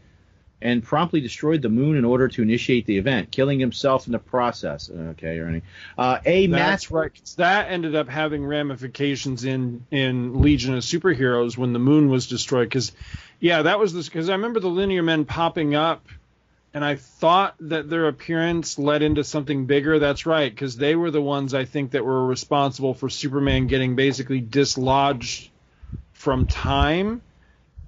[SPEAKER 2] and promptly destroyed the moon in order to initiate the event, killing himself in the process. Okay, Ernie. Uh, a
[SPEAKER 4] That's
[SPEAKER 2] match
[SPEAKER 4] right. That ended up having ramifications in in Legion of Superheroes when the moon was destroyed. Because, yeah, that was this. Because I remember the Linear Men popping up, and I thought that their appearance led into something bigger. That's right, because they were the ones I think that were responsible for Superman getting basically dislodged from time.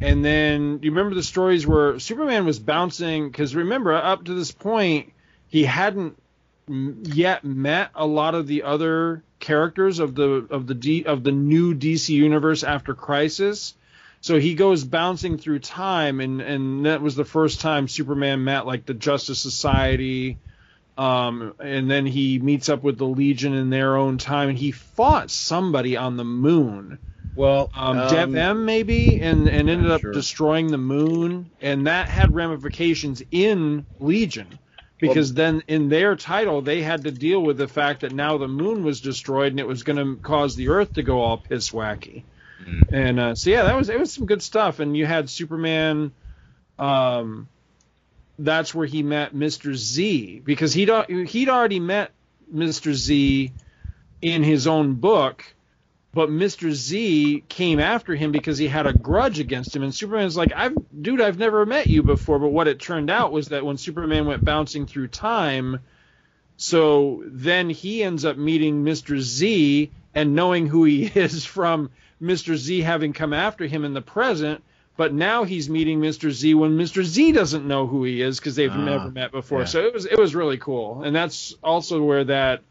[SPEAKER 4] And then you remember the stories where Superman was bouncing because remember up to this point he hadn't yet met a lot of the other characters of the of the D, of the new DC universe after Crisis. So he goes bouncing through time, and and that was the first time Superman met like the Justice Society, um, and then he meets up with the Legion in their own time, and he fought somebody on the moon
[SPEAKER 2] well,
[SPEAKER 4] um, Dev M maybe, and and ended up
[SPEAKER 2] sure.
[SPEAKER 4] destroying the moon, and that had ramifications in Legion, because then in their title they had to deal with the fact that now the moon was destroyed and it was going to cause the Earth to go all piss wacky,
[SPEAKER 2] Mm-hmm.
[SPEAKER 4] and uh, so yeah, that was it was some good stuff, and you had Superman, um, that's where he met Mister Z because he'd he'd already met Mister Z in his own book but Mr. Z came after him because he had a grudge against him, and Superman's like, "I've, dude, I've never met you before." But what it turned out was that when Superman went bouncing through time, so then he ends up meeting Mr. Z and knowing who he is from Mr. Z having come after him in the present. But now he's meeting Mr. Z when Mr. Z doesn't know who he is because they've
[SPEAKER 2] Ah,
[SPEAKER 4] never met before.
[SPEAKER 2] yeah.
[SPEAKER 4] So it was it was really cool, and that's also where that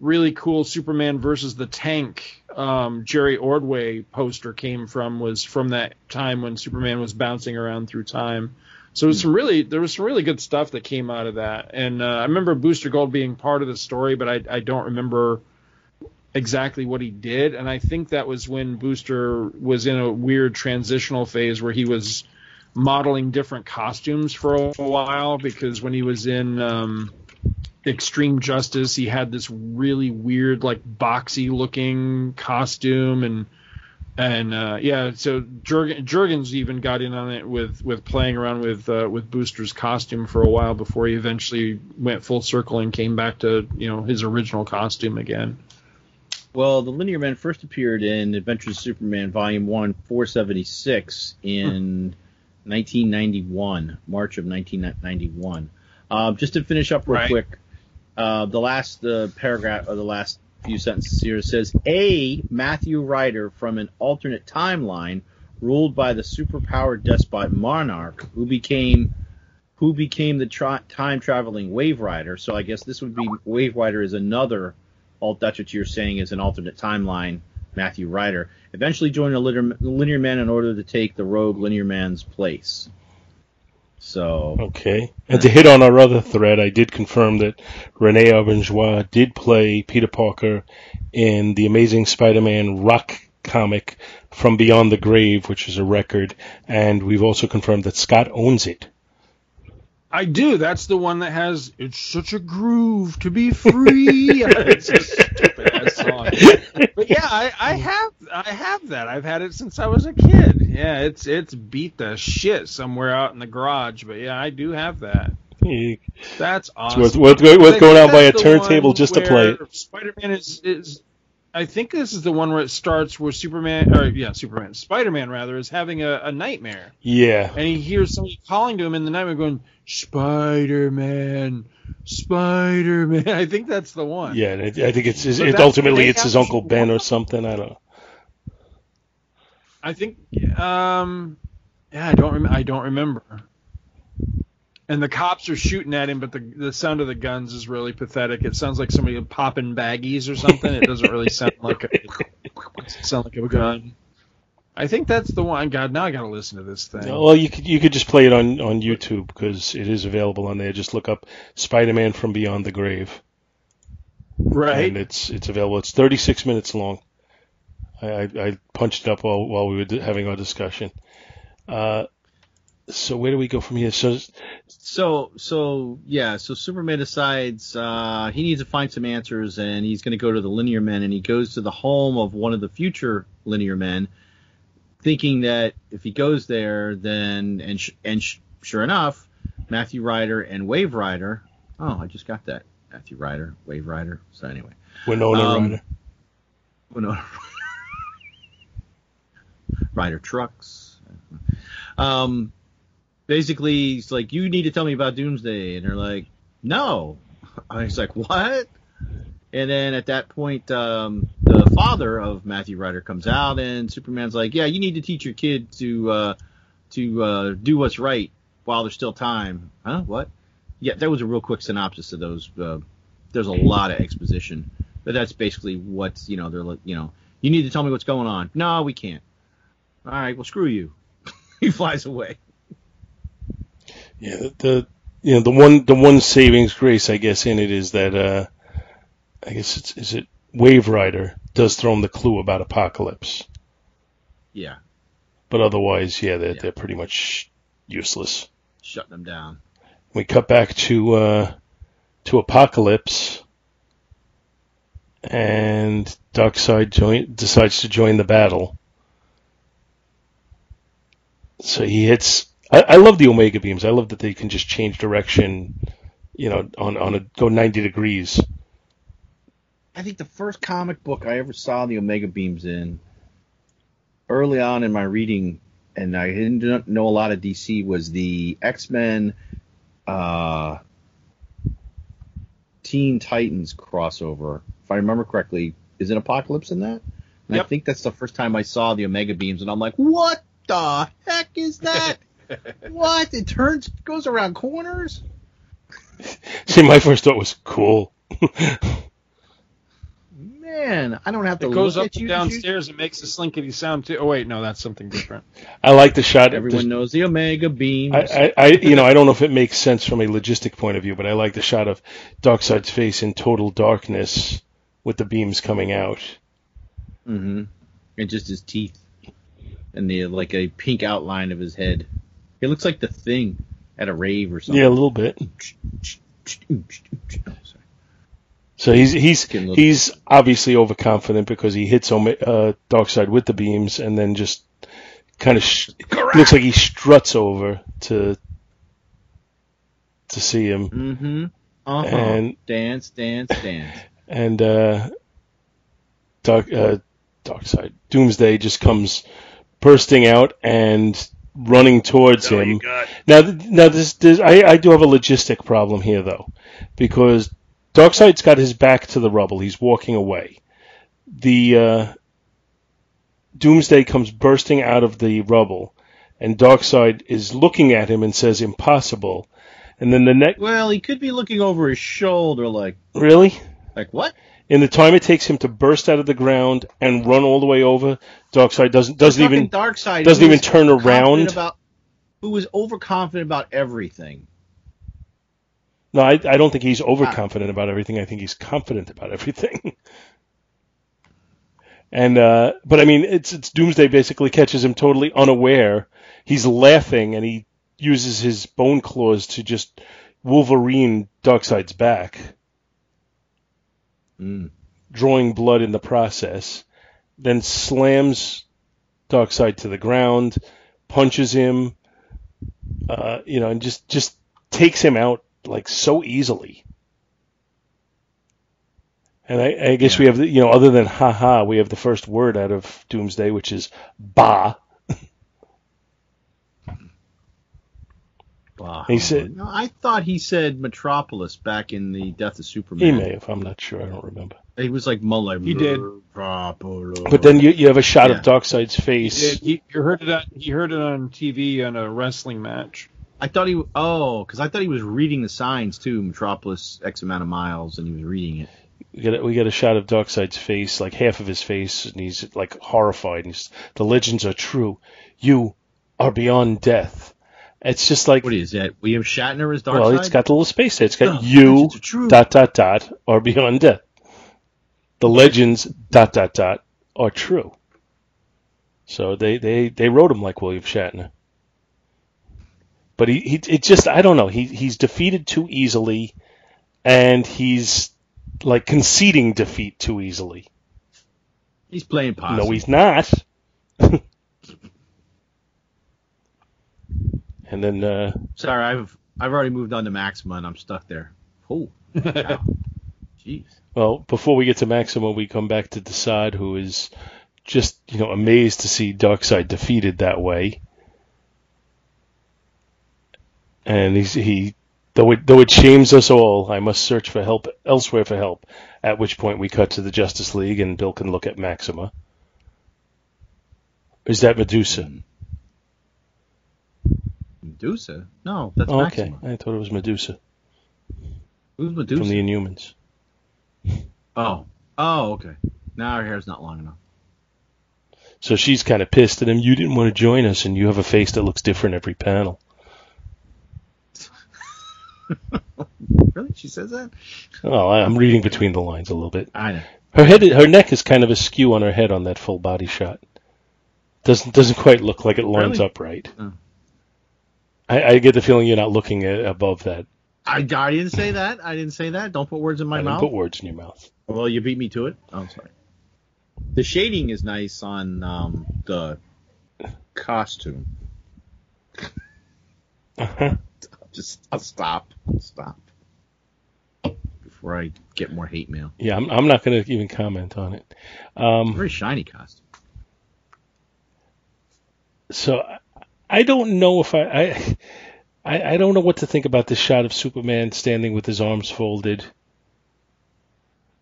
[SPEAKER 4] really cool Superman versus the Tank um, Jerry Ordway poster came from was from that time when Superman was bouncing around through time. So it was some really there was some really good stuff that came out of that, and uh, I remember Booster Gold being part of the story, but I, I don't remember exactly what he did, and I think that was when Booster was in a weird transitional phase where he was modeling different costumes for a while because when he was in um, Extreme Justice, he had this really weird, like boxy looking costume, and and uh, yeah, so Jurgen, Jurgens even got in on it with with playing around with uh, with Booster's costume for a while before he eventually went full circle and came back to you know his original costume again.
[SPEAKER 2] Well, the Linear Men first appeared in Adventures of Superman Volume 1, 476 in 1991, March of 1991. Um, just to finish up real
[SPEAKER 4] Right.
[SPEAKER 2] quick, uh, the last uh, paragraph or the last few sentences here says a Matthew Ryder from an alternate timeline ruled by the superpowered despot Monarch, who became who became the tri- time traveling Waverider. So I guess this would be Waverider is another. Alt, that's what you're saying is an alternate timeline. Matthew Ryder eventually joined the linear, linear Man in order to take the rogue Linear Man's place. So
[SPEAKER 1] Okay. And uh, to hit on our other thread, I did confirm that Rene Auberjonois did play Peter Parker in the Amazing Spider-Man rock comic From Beyond the Grave, which is a record, and we've also confirmed that Scott owns it.
[SPEAKER 4] I do. That's the one that has "It's such a groove to be free." it's a stupid ass song. But yeah, I, I have I have that. I've had it since I was a kid. Yeah, it's it's beat the shit somewhere out in the garage. But yeah, I do have that. That's awesome.
[SPEAKER 1] worth going on by a turntable just to play it.
[SPEAKER 4] where Spider-Man is is. I think this is the one where it starts where Superman, or yeah, Superman, Spider-Man rather, is having a, a nightmare,
[SPEAKER 1] Yeah.
[SPEAKER 4] and he hears somebody calling to him in the nightmare, going Spider-Man, Spider-Man. I think that's the one.
[SPEAKER 1] Yeah, and I think it's, it's ultimately it's his Uncle Ben or something. I don't know.
[SPEAKER 4] I think, um, yeah, I don't, rem- I don't remember. And the cops are shooting at him, but the the sound of the guns is really pathetic. It sounds like somebody popping baggies or something. It doesn't really sound like a sound like a gun. I think that's the one. God, now I got to listen to this thing.
[SPEAKER 1] Well, you could you could just play it on on YouTube because it is available on there. Just look up Spider-Man from Beyond the Grave,
[SPEAKER 4] right?
[SPEAKER 1] and it's it's available. It's 36 minutes long. I, I, I punched it up while while we were having our discussion. Uh, so where do we go from here? So
[SPEAKER 2] So, so yeah, so Superman decides uh, he needs to find some answers, and he's going to go to the Linear Men, and he goes to the home of one of the future Linear Men, thinking that if he goes there, then and sh- and sh- sure enough, Matthew Ryder and Waverider. Oh, I just got that Matthew Ryder, Waverider. So anyway,
[SPEAKER 1] Winona
[SPEAKER 2] Um,
[SPEAKER 1] Ryder.
[SPEAKER 2] no. Ryder trucks. Um, basically, he's like, "You need to tell me about Doomsday," and they're like, "No." I was like, "What?" And then at that point, um, the father of Matthew Ryder comes out, and Superman's like, "Yeah, you need to teach your kid to uh, to uh, do what's right while there's still time." Huh? What? Yeah, that was a real quick synopsis of those. Uh, there's a lot of exposition, but that's basically what's you know they're like you know you need to tell me what's going on. No, we can't. All right, well screw you. he flies away.
[SPEAKER 1] Yeah, the, the you know the one the one savings grace I guess in it is that uh, I guess it's is it Waverider does throw him the clue about Apokolips,
[SPEAKER 2] Yeah,
[SPEAKER 1] but otherwise, yeah, they're
[SPEAKER 2] Yeah.
[SPEAKER 1] they're pretty much useless.
[SPEAKER 2] Shut them down.
[SPEAKER 1] We cut back to uh, to Apokolips, and Darkseid join, decides to join the battle. So he hits. I, I love the Omega beams. I love that they can just change direction. You know, on on a go ninety degrees.
[SPEAKER 2] I think the first comic book I ever saw the Omega Beams in, early on in my reading, and I didn't know a lot of DC, was the X Men, uh, Teen Titans crossover. If I remember correctly, is it Apokolips in that? And I think that's the first time I saw the Omega Beams, and I'm like, what the heck is that? what? It turns, goes around corners?
[SPEAKER 1] See, my first thought was cool.
[SPEAKER 2] Man, I don't have to
[SPEAKER 4] It goes
[SPEAKER 2] look
[SPEAKER 4] up
[SPEAKER 2] at
[SPEAKER 4] and
[SPEAKER 2] to
[SPEAKER 4] downstairs and makes a slinkety sound too. Oh wait, no, that's something different.
[SPEAKER 1] I like the shot.
[SPEAKER 2] Everyone
[SPEAKER 1] the-
[SPEAKER 2] knows the Omega Beam.
[SPEAKER 1] I, I, I, you know, I don't know if it makes sense from a logistic point of view, but I like the shot of Darkseid's face in total darkness with the beams coming out.
[SPEAKER 2] Mm hmm And just his teeth. And the like a pink outline of his head. He looks like the thing at a rave or something.
[SPEAKER 1] Yeah, a little bit.
[SPEAKER 2] Oh.
[SPEAKER 1] So he's he's
[SPEAKER 2] Getting a little-
[SPEAKER 1] he's obviously overconfident because he hits Ome- uh, Darkseid with the beams and then just kind of sh- looks like he struts over to to see him.
[SPEAKER 2] Mm-hmm. Uh-huh.
[SPEAKER 1] And-
[SPEAKER 2] dance, dance, dance.
[SPEAKER 1] And uh, Dark, uh, Darkseid, Doomsday just comes bursting out and running towards
[SPEAKER 3] That's
[SPEAKER 1] him. Now, now this, this I, I do have a logistic problem here though, because Darkseid's got his back to the rubble. He's walking away. The uh, Doomsday comes bursting out of the rubble, and Darkseid is looking at him and says, "Impossible." And then the next,
[SPEAKER 2] Well, he could be looking over his shoulder, like,
[SPEAKER 1] really,
[SPEAKER 2] like what?
[SPEAKER 1] In the time it takes him to burst out of the ground and run all the way over, Darkseid doesn't doesn't even
[SPEAKER 2] Darkseid
[SPEAKER 1] doesn't even turn around.
[SPEAKER 2] About, who was overconfident about everything.
[SPEAKER 1] No, I, I don't think he's overconfident about everything. I think he's confident about everything. and uh, but I mean, it's it's Doomsday basically catches him totally unaware. He's laughing and he uses his bone claws to just Wolverine Darkseid's back,
[SPEAKER 2] Mm.
[SPEAKER 1] drawing blood in the process. Then slams Darkseid to the ground, punches him, uh, you know, and just just takes him out like so easily. And I, I guess we have, the, you know, other than ha ha, we have the first word out of Doomsday, which is ba.
[SPEAKER 2] Wow.
[SPEAKER 1] He said-
[SPEAKER 2] no, I thought he said Metropolis back in the Death of Superman.
[SPEAKER 1] He
[SPEAKER 2] Superman.
[SPEAKER 1] may have, I'm not sure, I don't remember.
[SPEAKER 2] He was like Mullen.
[SPEAKER 4] He did.
[SPEAKER 1] But then you, you have a shot
[SPEAKER 2] Yeah.
[SPEAKER 1] of Darkseid's
[SPEAKER 4] He,
[SPEAKER 1] face.
[SPEAKER 4] did. he, you heard it. On, he heard it on TV on a wrestling match.
[SPEAKER 2] I thought he. Oh, because I thought he was reading the signs too. Metropolis, X amount of miles, and he was reading it.
[SPEAKER 1] We get a, we get a shot of Darkseid's face, like half of his face, and he's like horrified. And he's, the legends are true. You are beyond death. It's just like
[SPEAKER 2] What is that? William Shatner is Dark
[SPEAKER 1] well,
[SPEAKER 2] Side?
[SPEAKER 1] it's got the little space there. It's got oh,
[SPEAKER 2] No,
[SPEAKER 1] you
[SPEAKER 2] legends are true.
[SPEAKER 1] dot dot dot or beyond death. The legends dot dot dot are true. So they they they wrote him like William Shatner. But he, he it just I don't know he he's defeated too easily, and he's like conceding defeat too easily.
[SPEAKER 2] He's playing possum.
[SPEAKER 1] No, he's not. and then uh,
[SPEAKER 2] Sorry, I've I've already moved on to Maxima, and I'm stuck there. Oh, jeez.
[SPEAKER 1] Well, before we get to Maxima, we come back to Desaad, who is just, you know, amazed to see Darkseid defeated that way. And he's, he, though it, though it shames us all, I must search for help elsewhere for help. At which point we cut to the Justice League and Bill can look at Maxima. Is that Medusa?
[SPEAKER 2] Medusa? No, that's
[SPEAKER 1] Oh, okay,
[SPEAKER 2] Maxima.
[SPEAKER 1] I thought it was Medusa
[SPEAKER 2] Who's Medusa?
[SPEAKER 1] from the Inhumans.
[SPEAKER 2] Oh, oh, okay. Now her hair's not long enough.
[SPEAKER 1] So she's kind of pissed at him. You didn't want to join us, and you have a face that looks different every panel.
[SPEAKER 2] Really? She says that?
[SPEAKER 1] Oh, I'm reading between the lines a little bit.
[SPEAKER 2] I know.
[SPEAKER 1] Her head, her neck is kind of askew on her head on that full body shot. Doesn't doesn't quite look like it lines
[SPEAKER 2] Really?
[SPEAKER 1] up right.
[SPEAKER 2] Oh.
[SPEAKER 1] I, I get the feeling you're not looking at, above that.
[SPEAKER 2] I, I didn't say that. I didn't say that. Don't put words in my
[SPEAKER 1] I
[SPEAKER 2] mouth.
[SPEAKER 1] put words in your mouth.
[SPEAKER 2] Well, you beat me to it. Oh, sorry. The shading is nice on um, the costume.
[SPEAKER 1] Uh-huh.
[SPEAKER 2] Just I'll stop. Stop before I get more hate mail.
[SPEAKER 1] Yeah, I'm, I'm not going to even comment on it. Um,
[SPEAKER 2] Very shiny costume.
[SPEAKER 1] so I- don't know if I, I I I don't know what to think about this shot of Superman standing with his arms folded.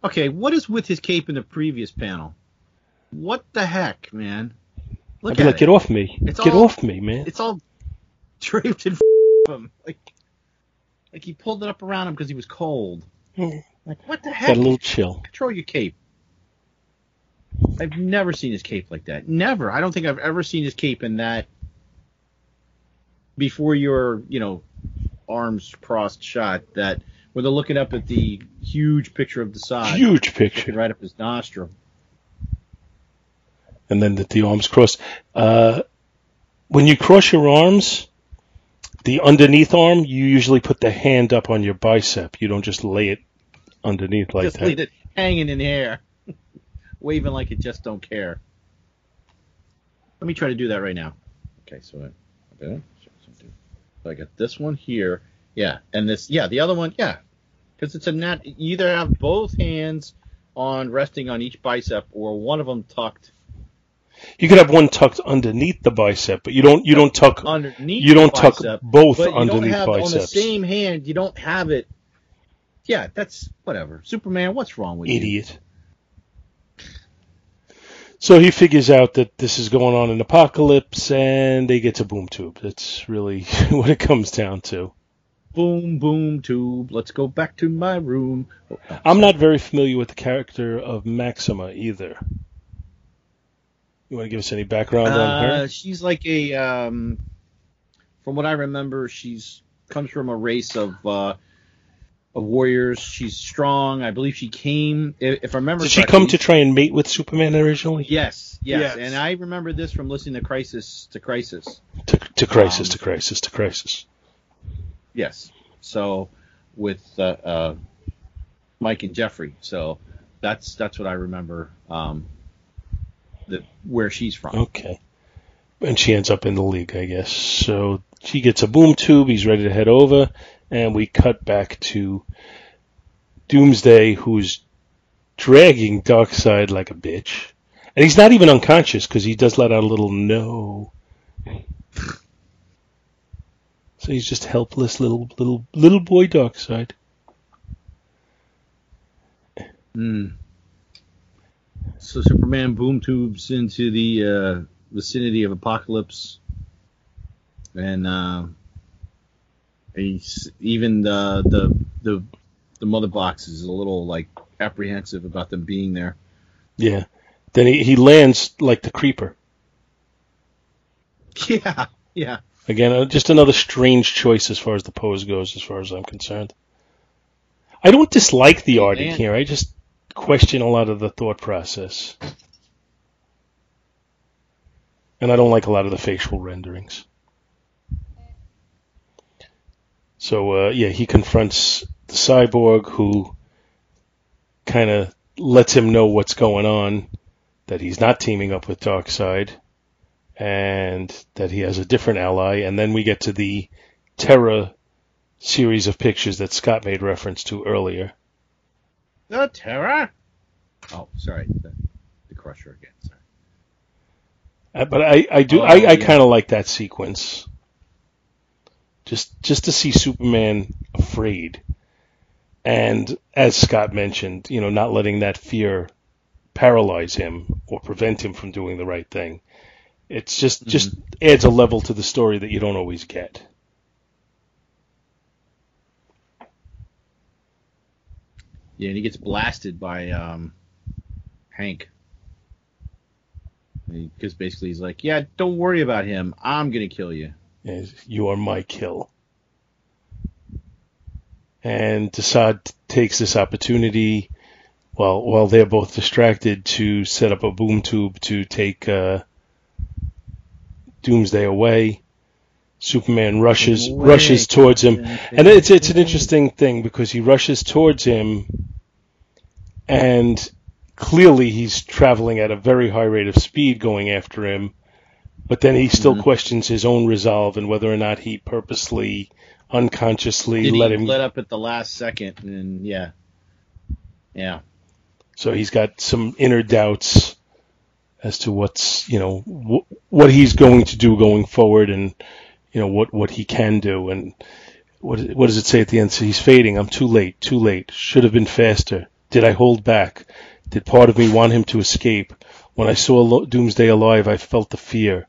[SPEAKER 2] Okay, what is with his cape in the previous panel? What the heck, man? Look
[SPEAKER 1] I'd be
[SPEAKER 2] at
[SPEAKER 1] like,
[SPEAKER 2] it.
[SPEAKER 1] get off me,
[SPEAKER 2] It's
[SPEAKER 1] get
[SPEAKER 2] all-
[SPEAKER 1] off me, man.
[SPEAKER 2] It's all draped in him. Like, like he pulled it up around him because he was cold.
[SPEAKER 1] Hmm.
[SPEAKER 2] Like, what the heck?
[SPEAKER 1] Got a little chill.
[SPEAKER 2] Control your cape. I've never seen his cape like that. Never. I don't think I've ever seen his cape in that before your, you know, arms crossed shot that where they're looking up at the huge picture of the side.
[SPEAKER 1] Huge picture.
[SPEAKER 2] right up his nostril.
[SPEAKER 1] and then the, the arms crossed. Uh, when you cross your arms, the underneath arm, you usually put the hand up on your bicep. You don't just lay it underneath like
[SPEAKER 2] just
[SPEAKER 1] that.
[SPEAKER 2] leave it hanging in the air. Waving like it just don't care. Let me try to do that right now. Okay, so I, okay, I got this one here. Yeah, and this, yeah, the other one, yeah. Because it's a nat, you either have both hands on resting on each bicep, or one of them tucked
[SPEAKER 1] You could have one tucked underneath the bicep, but you don't you don't tuck
[SPEAKER 2] underneath.
[SPEAKER 1] you don't
[SPEAKER 2] the
[SPEAKER 1] tuck
[SPEAKER 2] bicep,
[SPEAKER 1] both
[SPEAKER 2] but you
[SPEAKER 1] underneath
[SPEAKER 2] don't have on the same hand. You don't have it. Yeah, that's whatever. Superman, what's wrong with you?
[SPEAKER 1] Idiot. So he figures out that this is going on in Apokolips, and they get to Boom Tube. That's really what it comes down to.
[SPEAKER 2] Boom, boom, tube. Let's go back to my room. Oh, no,
[SPEAKER 1] I'm not very familiar with the character of Maxima either. You want to give us any background on
[SPEAKER 2] Uh,
[SPEAKER 1] her?
[SPEAKER 2] she's like a, um, from what I remember, she's comes from a race of uh, of warriors. She's strong. I believe she came. If, if I remember,
[SPEAKER 1] Did she come to try and mate with Superman originally?
[SPEAKER 2] Yes, yes,
[SPEAKER 4] Yes.
[SPEAKER 2] And I remember this from listening to Crisis to Crisis.
[SPEAKER 1] To, to Crisis,
[SPEAKER 2] Um,
[SPEAKER 1] to Crisis, to Crisis.
[SPEAKER 2] Yes. So with uh, uh, Mike and Jeffrey. So that's that's what I remember. Um, the, where she's from.
[SPEAKER 1] Okay. And she ends up in the league, I guess. So she gets a boom tube. He's ready to head over, and we cut back to Doomsday, who's dragging Darkseid like a bitch, and he's not even unconscious because he does let out a little no. So he's just helpless little little little boy Darkseid.
[SPEAKER 2] Mm. So Superman boom tubes into the uh, vicinity of Apokolips, and uh, he's even the the the the mother box is a little like apprehensive about them being there.
[SPEAKER 1] Yeah. Then he, he lands like the creeper.
[SPEAKER 2] Yeah, yeah.
[SPEAKER 1] Again, uh, just another strange choice as far as the pose goes, as far as I'm concerned. I don't dislike the art in here. I just question a lot of the thought process. And I don't like a lot of the facial renderings. So, uh, yeah, he confronts the cyborg who kind of lets him know what's going on, that he's not teaming up with Darkseid and that he has a different ally. And then we get to the Terra series of pictures that Scott made reference to earlier.
[SPEAKER 2] The Terra? Oh, sorry, the, the Crusher again. Sorry.
[SPEAKER 1] Uh, But I, I do
[SPEAKER 2] Oh,
[SPEAKER 1] I, I kind of like that sequence. Just just to see Superman afraid, and as Scott mentioned, you know, not letting that fear paralyze him or prevent him from doing the right thing. It's just just adds a level to the story that you don't always get.
[SPEAKER 2] Yeah, and he gets blasted by um, Hank. Because basically he's like, yeah, don't worry about him. I'm going to kill you.
[SPEAKER 1] Is you are my kill. And Desaad takes this opportunity while while they're both distracted to set up a boom tube to take uh, Doomsday away. Superman rushes rushes towards him, and it's it's an interesting thing because he rushes towards him, and clearly he's traveling at a very high rate of speed going after him, but then he still
[SPEAKER 2] Mhm.
[SPEAKER 1] questions his own resolve and whether or not he purposely, unconsciously
[SPEAKER 2] Did
[SPEAKER 1] let
[SPEAKER 2] he
[SPEAKER 1] him.
[SPEAKER 2] let up at the last second? And yeah. Yeah.
[SPEAKER 1] So he's got some inner doubts as to what's you know wh- what he's going to do going forward, and you know what what he can do, and what what does it say at the end? So he's fading. I'm too late. Too late. Should have been faster. Did I hold back? Did part of me want him to escape? When I saw Doomsday alive, I felt the fear.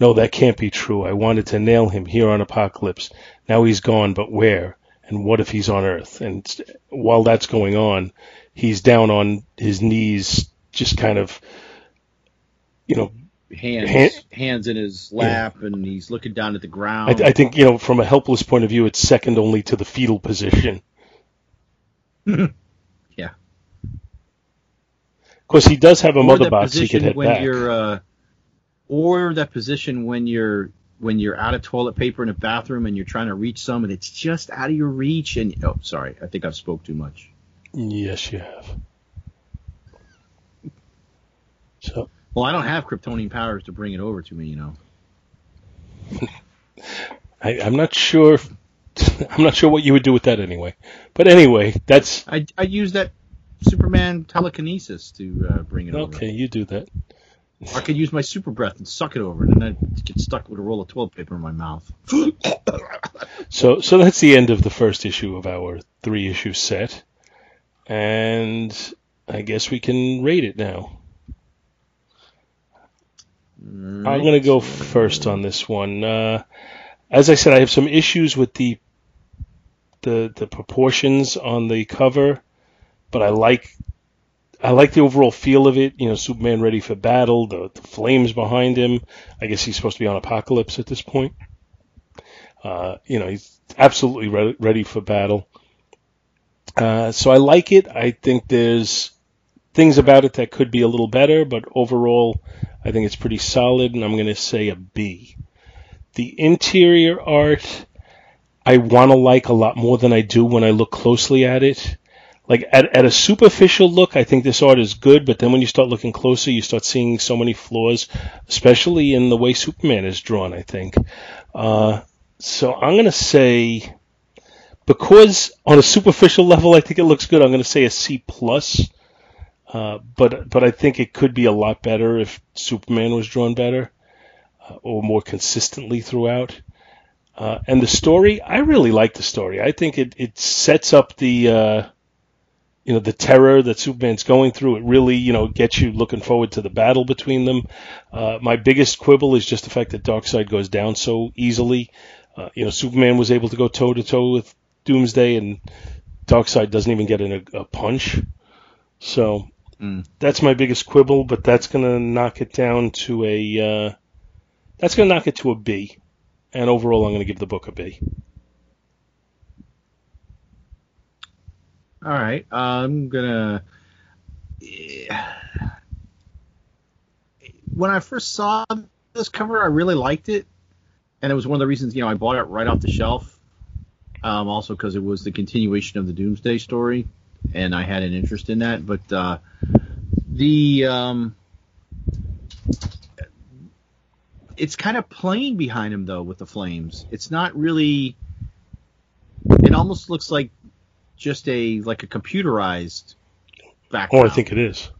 [SPEAKER 1] No, that can't be true. I wanted to nail him here on Apokolips. Now he's gone, but where? And what if he's on Earth? And while that's going on, he's down on his knees, just kind of, you know,
[SPEAKER 2] Hands,
[SPEAKER 1] Hand-
[SPEAKER 2] hands in his lap, and he's looking down at the ground.
[SPEAKER 1] I, I think, you know, from a helpless point of view, it's second only to the fetal position.
[SPEAKER 2] Yeah.
[SPEAKER 1] Of course, he does have a
[SPEAKER 2] Or
[SPEAKER 1] mother box he could head
[SPEAKER 2] when
[SPEAKER 1] back.
[SPEAKER 2] you're, uh, or that position when you're when you're out of toilet paper in a bathroom and you're trying to reach some and it's just out of your reach and oh sorry I think I've spoke too much.
[SPEAKER 1] Yes, you have. So,
[SPEAKER 2] Well, I don't have Kryptonian powers to bring it over to me, you know.
[SPEAKER 1] I, I'm not sure. I'm not sure what you would do with that anyway. But anyway, that's
[SPEAKER 2] I I use that Superman telekinesis to uh, bring it over.
[SPEAKER 1] Okay, you do that.
[SPEAKER 2] I could use my super breath and suck it over, and then I get stuck with a roll of toilet paper in my mouth.
[SPEAKER 1] So, so that's the end of the first issue of our three issue set, and I guess we can rate it now. I'm going to go first on this one. Uh, as I said, I have some issues with the the the proportions on the cover, but I like I like the overall feel of it. You know, Superman ready for battle, the, the flames behind him. I guess he's supposed to be on Apokolips at this point. Uh, you know, he's absolutely re- ready for battle. Uh, so I like it. I think there's things about it that could be a little better, but overall, I think it's pretty solid, and I'm going to say a B. The interior art, I want to like a lot more than I do when I look closely at it. Like at, at a superficial look, I think this art is good, but then when you start looking closer, you start seeing so many flaws, especially in the way Superman is drawn. I think. Uh, so I'm going to say, because on a superficial level, I think it looks good. I'm going to say a C plus. Uh, but but I think it could be a lot better if Superman was drawn better uh, or more consistently throughout. Uh, and the story, I really like the story. I think it, it sets up the uh, you know the terror that Superman's going through. It really you know gets you looking forward to the battle between them. Uh, my biggest quibble is just the fact that Darkseid goes down so easily. Uh, you know, Superman was able to go toe to toe with Doomsday, and Darkseid doesn't even get in a, a punch. So
[SPEAKER 2] Mm.
[SPEAKER 1] that's my biggest quibble, but that's gonna knock it down to a uh, that's gonna knock it to a B. And overall, I'm gonna give the book a B.
[SPEAKER 2] All right, I'm gonna. When I first saw this cover, I really liked it, and it was one of the reasons you know I bought it right off the shelf. Um, also because it was the continuation of the Doomsday story, and I had an interest in that. But uh, the um, it's kind of plain behind him though with the flames. It's not really. It almost looks like just a like a computerized background. Oh.
[SPEAKER 1] I think it is.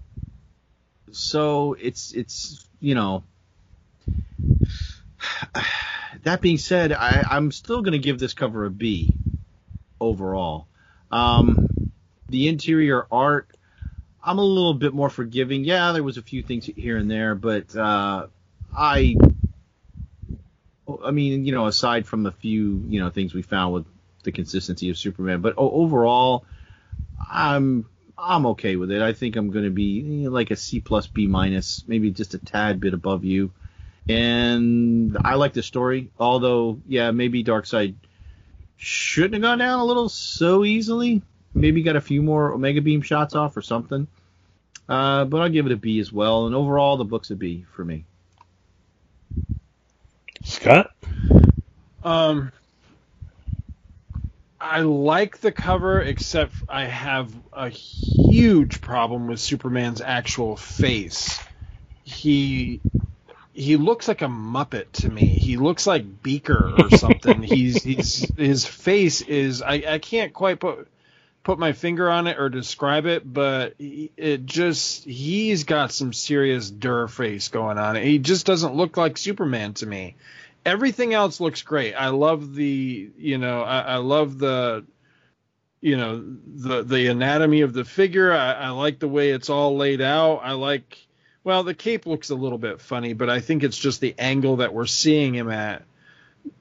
[SPEAKER 2] so. It's it's you know. That being said, I, I'm still going to give this cover a B overall. Um, the interior art, I'm a little bit more forgiving. Yeah, there was a few things here and there, but uh, I, I mean, you know, aside from a few, you know, things we found with the consistency of Superman, but o- overall, I'm I'm okay with it. I think I'm going to be you know, like a C plus B minus, maybe just a tad bit above you. And I like the story, although yeah, maybe Darkseid shouldn't have gone down a little so easily. Maybe got a few more Omega Beam shots off or something. Uh, but I'll give it a B as well. And overall, the book's a B for me.
[SPEAKER 1] Scott.
[SPEAKER 4] Um, I like the cover, except I have a huge problem with Superman's actual face. He he looks like a muppet to me. He looks like Beaker or something. he's he's his face is I, I can't quite put put my finger on it or describe it, but it just he's got some serious Dur face going on. He just doesn't look like Superman to me everything else looks great. I love the, you know, I, I love the, you know, the the anatomy of the figure. I, I like the way it's all laid out. I like, well, the cape looks a little bit funny, but I think it's just the angle that we're seeing him at.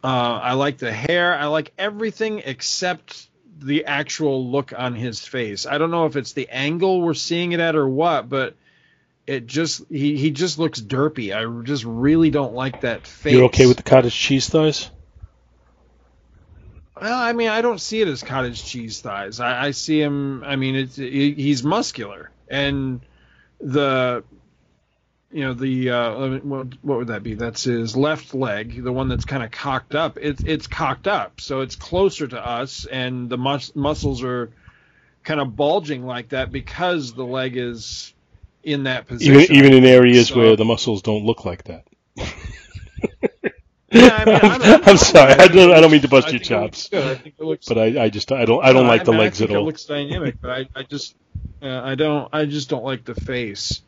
[SPEAKER 4] Uh, I like the hair. I like everything except the actual look on his face. I don't know if it's the angle we're seeing it at or what, but it just he he just looks derpy. I just really don't like that face.
[SPEAKER 1] You're okay with the cottage cheese thighs?
[SPEAKER 4] Well, I mean, I don't see it as cottage cheese thighs. I, I see him. I mean, it's he, he's muscular, and the you know the uh, what, what would that be? That's his left leg, the one that's kind of cocked up. It's it's cocked up, so it's closer to us, and the mus- muscles are kind of bulging like that because the leg is in that position.
[SPEAKER 1] Even even in areas
[SPEAKER 4] So-
[SPEAKER 1] where the muscles don't look like that.
[SPEAKER 4] Yeah, I mean, I'm, I'm,
[SPEAKER 1] I'm sorry. I don't, I don't mean to
[SPEAKER 4] I
[SPEAKER 1] bust your
[SPEAKER 4] think it looks
[SPEAKER 1] chops.
[SPEAKER 4] I looks
[SPEAKER 1] but I, I just I don't I don't
[SPEAKER 4] No,
[SPEAKER 1] like the
[SPEAKER 4] mean, I
[SPEAKER 1] legs at all.
[SPEAKER 4] It looks dynamic, but I, I just uh, I don't I just don't like the face.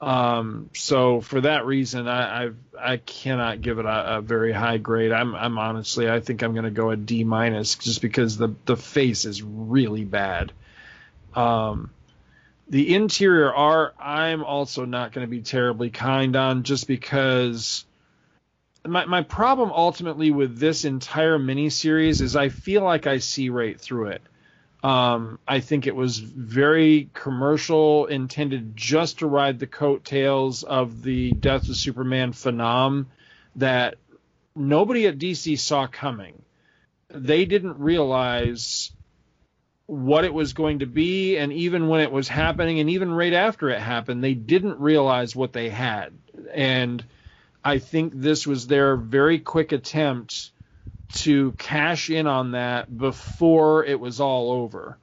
[SPEAKER 4] Um, so for that reason, I I've, I cannot give it a, a very high grade. I'm I'm honestly I think I'm going to go a D minus just because the the face is really bad. Um, the interior art I'm also not going to be terribly kind on just because my my problem ultimately with this entire miniseries is I feel like I see right through it. Um, I think it was very commercial, intended just to ride the coattails of the Death of Superman phenom that nobody at DC saw coming. They didn't realize what it was going to be, and even when it was happening, and even right after it happened, they didn't realize what they had. And I think this was their very quick attempt to cash in on that before it was all over.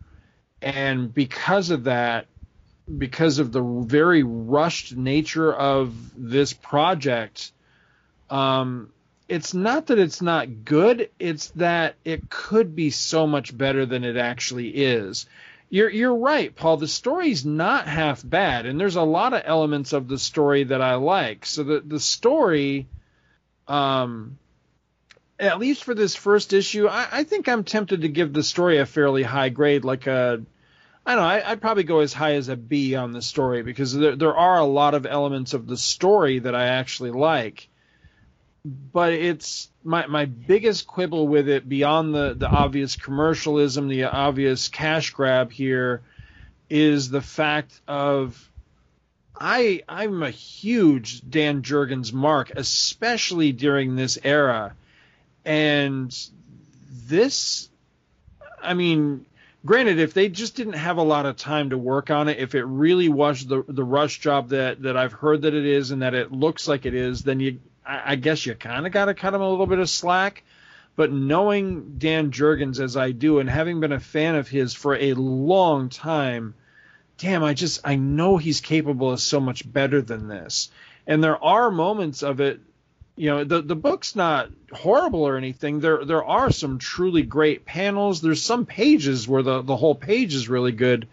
[SPEAKER 4] And because of that, because of the very rushed nature of this project, um, it's not that it's not good, it's that it could be so much better than it actually is. You're you're right, Paul. The story's not half bad, and there's a lot of elements of the story that I like. So the the story, um, at least for this first issue, I, I think I'm tempted to give the story a fairly high grade, like a I don't know. I, would probably go as high as a B on the story because there there are a lot of elements of the story that I actually like. But it's my my biggest quibble with it beyond the the obvious commercialism, the obvious cash grab here, is the fact of I I'm a huge Dan Jurgens mark, especially during this era, and this, I mean, granted, if they just didn't have a lot of time to work on it, if it really was the the rush job that that I've heard that it is and that it looks like it is, then you I, I guess you kind of got to cut him a little bit of slack. But knowing Dan Jurgens as I do and having been a fan of his for a long time, damn, I just I know he's capable of so much better than this. And there are moments of it you know the the book's not horrible or anything there there are some truly great panels there's some pages where the the whole page is really good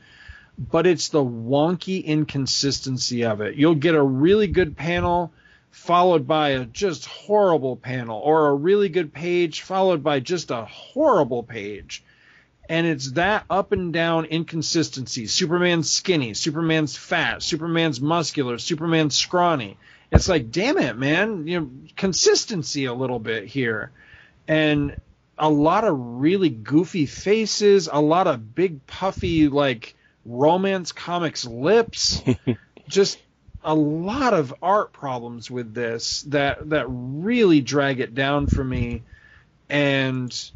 [SPEAKER 4] but it's the wonky inconsistency of it you'll get a really good panel followed by a just horrible panel or a really good page followed by just a horrible page. And it's that up and down inconsistency. Superman's skinny superman's fat superman's muscular superman's scrawny. It's like, damn it, man, you know, consistency a little bit here, and a lot of really goofy faces, a lot of big puffy like romance comics lips, just a lot of art problems with this that that really drag it down for me, and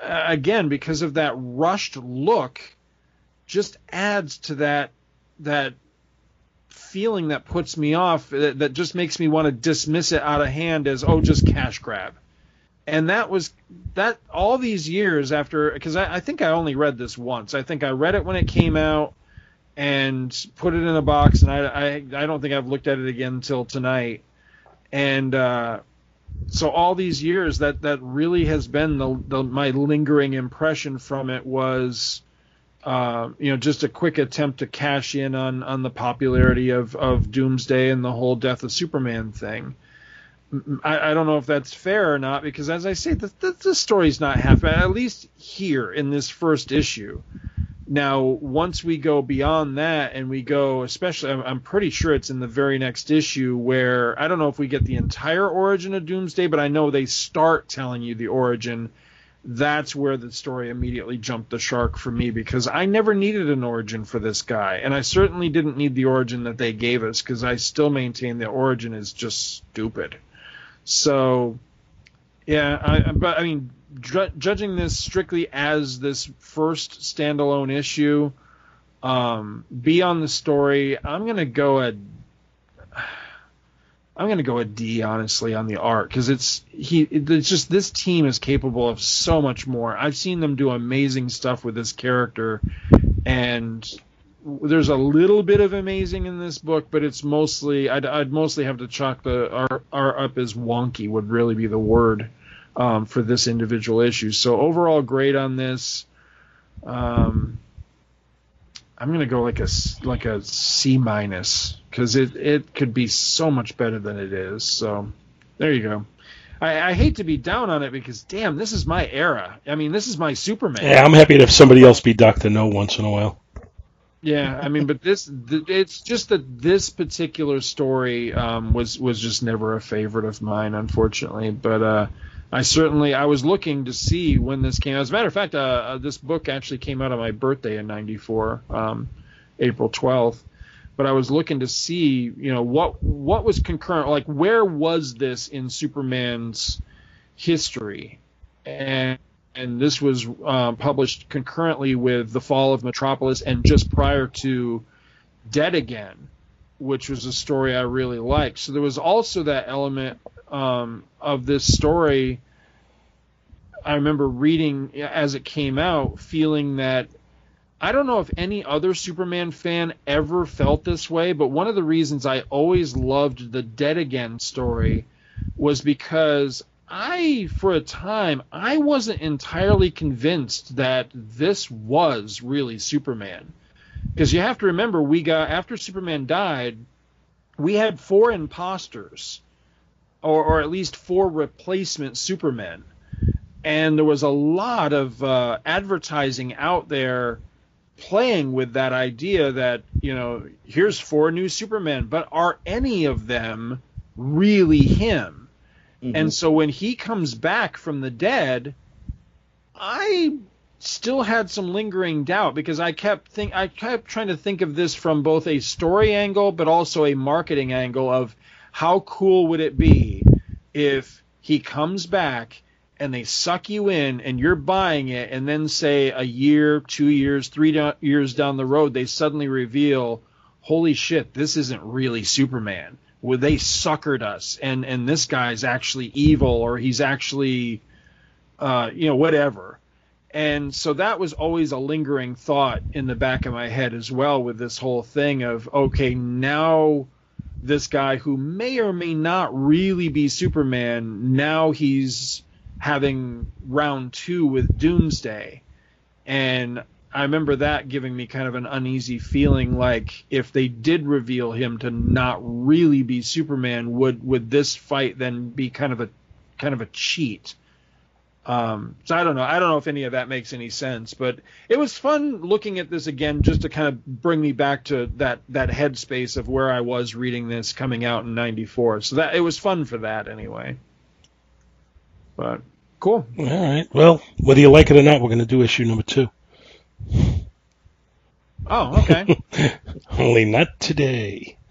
[SPEAKER 4] uh, again because of that rushed look, just adds to that that feeling that puts me off that, that just makes me want to dismiss it out of hand as oh just cash grab. And that was that all these years after because I, I, think i only read this once. I think i read it when it came out and put it in a box and i i, I don't think i've looked at it again until tonight and uh, so all these years that that really has been the, the my lingering impression from it was uh, you know, just a quick attempt to cash in on on the popularity of of Doomsday and the whole Death of Superman thing. I, I don't know if that's fair or not because, as I say, the, the, the story's not half. At least here in this first issue. Now, once we go beyond that and we go, especially, I'm, I'm pretty sure it's in the very next issue where I don't know if we get the entire origin of Doomsday, but I know they start telling you the origin that's where the story immediately jumped the shark for me because I never needed an origin for this guy, and I certainly didn't need the origin that they gave us because I still maintain the origin is just stupid. So, yeah, I, but I mean, ju- judging this strictly as this first standalone issue, um, beyond the story, I'm gonna go a I'm going to go a D honestly on the art because it's he. It's just this team is capable of so much more. I've seen them do amazing stuff with this character, and there's a little bit of amazing in this book, but it's mostly I'd, I'd mostly have to chalk the R, R up as wonky would really be the word um, for this individual issue. So overall grade on this, um, I'm gonna go like a like a C minus because it it could be so much better than it is. So there you go. I, I, hate to be down on it because damn, this is my era. I mean, this is my Superman.
[SPEAKER 1] Yeah, I'm happy to have somebody else be Doctor No once in a while.
[SPEAKER 4] Yeah, I mean, but this it's just that this particular story um, was was just never a favorite of mine, unfortunately. But uh, I certainly I was looking to see when this came. As a matter of fact, uh, uh, this book actually came out on my birthday in '94, um, April 12th. But I was looking to see, you know, what what was concurrent, like where was this in Superman's history, and and this was uh, published concurrently with the fall of Metropolis and just prior to Dead Again, which was a story I really liked. So there was also that element um, of this story. I remember reading as it came out, feeling that I don't know if any other Superman fan ever felt this way, but one of the reasons I always loved the Dead Again story was because I, for a time, I wasn't entirely convinced that this was really Superman. Because you have to remember, we got, after Superman died, we had four imposters, or, or at least four replacement Supermen. And there was a lot of uh, advertising out there playing with that idea that, you know, here's four new Supermen, but are any of them really him? Mm-hmm. And so when he comes back from the dead, I still had some lingering doubt because I kept think I kept trying to think of this from both a story angle but also a marketing angle of how cool would it be if he comes back and they suck you in and you're buying it and then say a year, 2 years, 3 do- years down the road they suddenly reveal holy shit this isn't really Superman. Where they suckered us and and this guy's actually evil or he's actually uh, you know whatever. And so that was always a lingering thought in the back of my head as well with this whole thing of okay now this guy who may or may not really be superman now he's having round two with doomsday and I remember that giving me kind of an uneasy feeling like if they did reveal him to not really be Superman, would would this fight then be kind of a kind of a cheat? Um, so I don't know. I don't know if any of that makes any sense, but it was fun looking at this again just to kind of bring me back to that that headspace of where I was reading this coming out in '94. So that it was fun for that anyway. But cool.
[SPEAKER 1] All right. Well, whether you like it or not, we're going to do issue number two.
[SPEAKER 4] Oh, okay.
[SPEAKER 1] Only not today.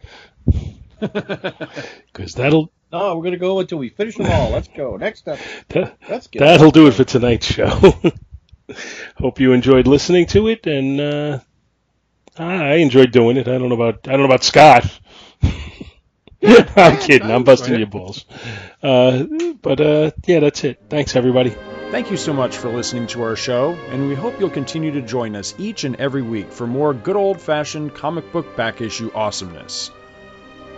[SPEAKER 1] Because that'll.
[SPEAKER 2] No, we're gonna go until we finish them all. Let's go. Next up.
[SPEAKER 1] That, Let's get that'll do it for tonight's show. Hope you enjoyed listening to it, and uh, I enjoyed doing it. I don't know about I don't know about Scott. I'm kidding. I'm busting your balls. Uh, but uh, yeah, that's it. Thanks, everybody.
[SPEAKER 4] Thank you so much for listening to our show, and we hope you'll continue to join us each and every week for more good old fashioned comic book back issue awesomeness.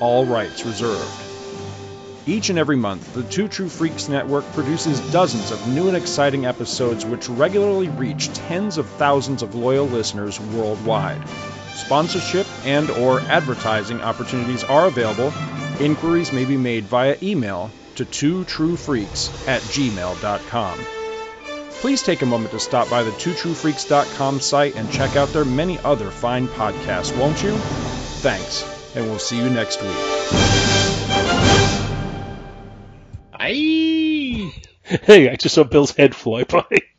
[SPEAKER 4] All rights reserved. Each and every month, the Two True Freaks Network produces dozens of new and exciting episodes which regularly reach tens of thousands of loyal listeners worldwide. Sponsorship and or advertising opportunities are available. Inquiries may be made via email to twotruefreaks at gmail.com. Please take a moment to stop by the twotruefreaks.com site and check out their many other fine podcasts, won't you? Thanks, and we'll see you next week.
[SPEAKER 2] Aye.
[SPEAKER 1] Hey, I just saw Bill's head fly by.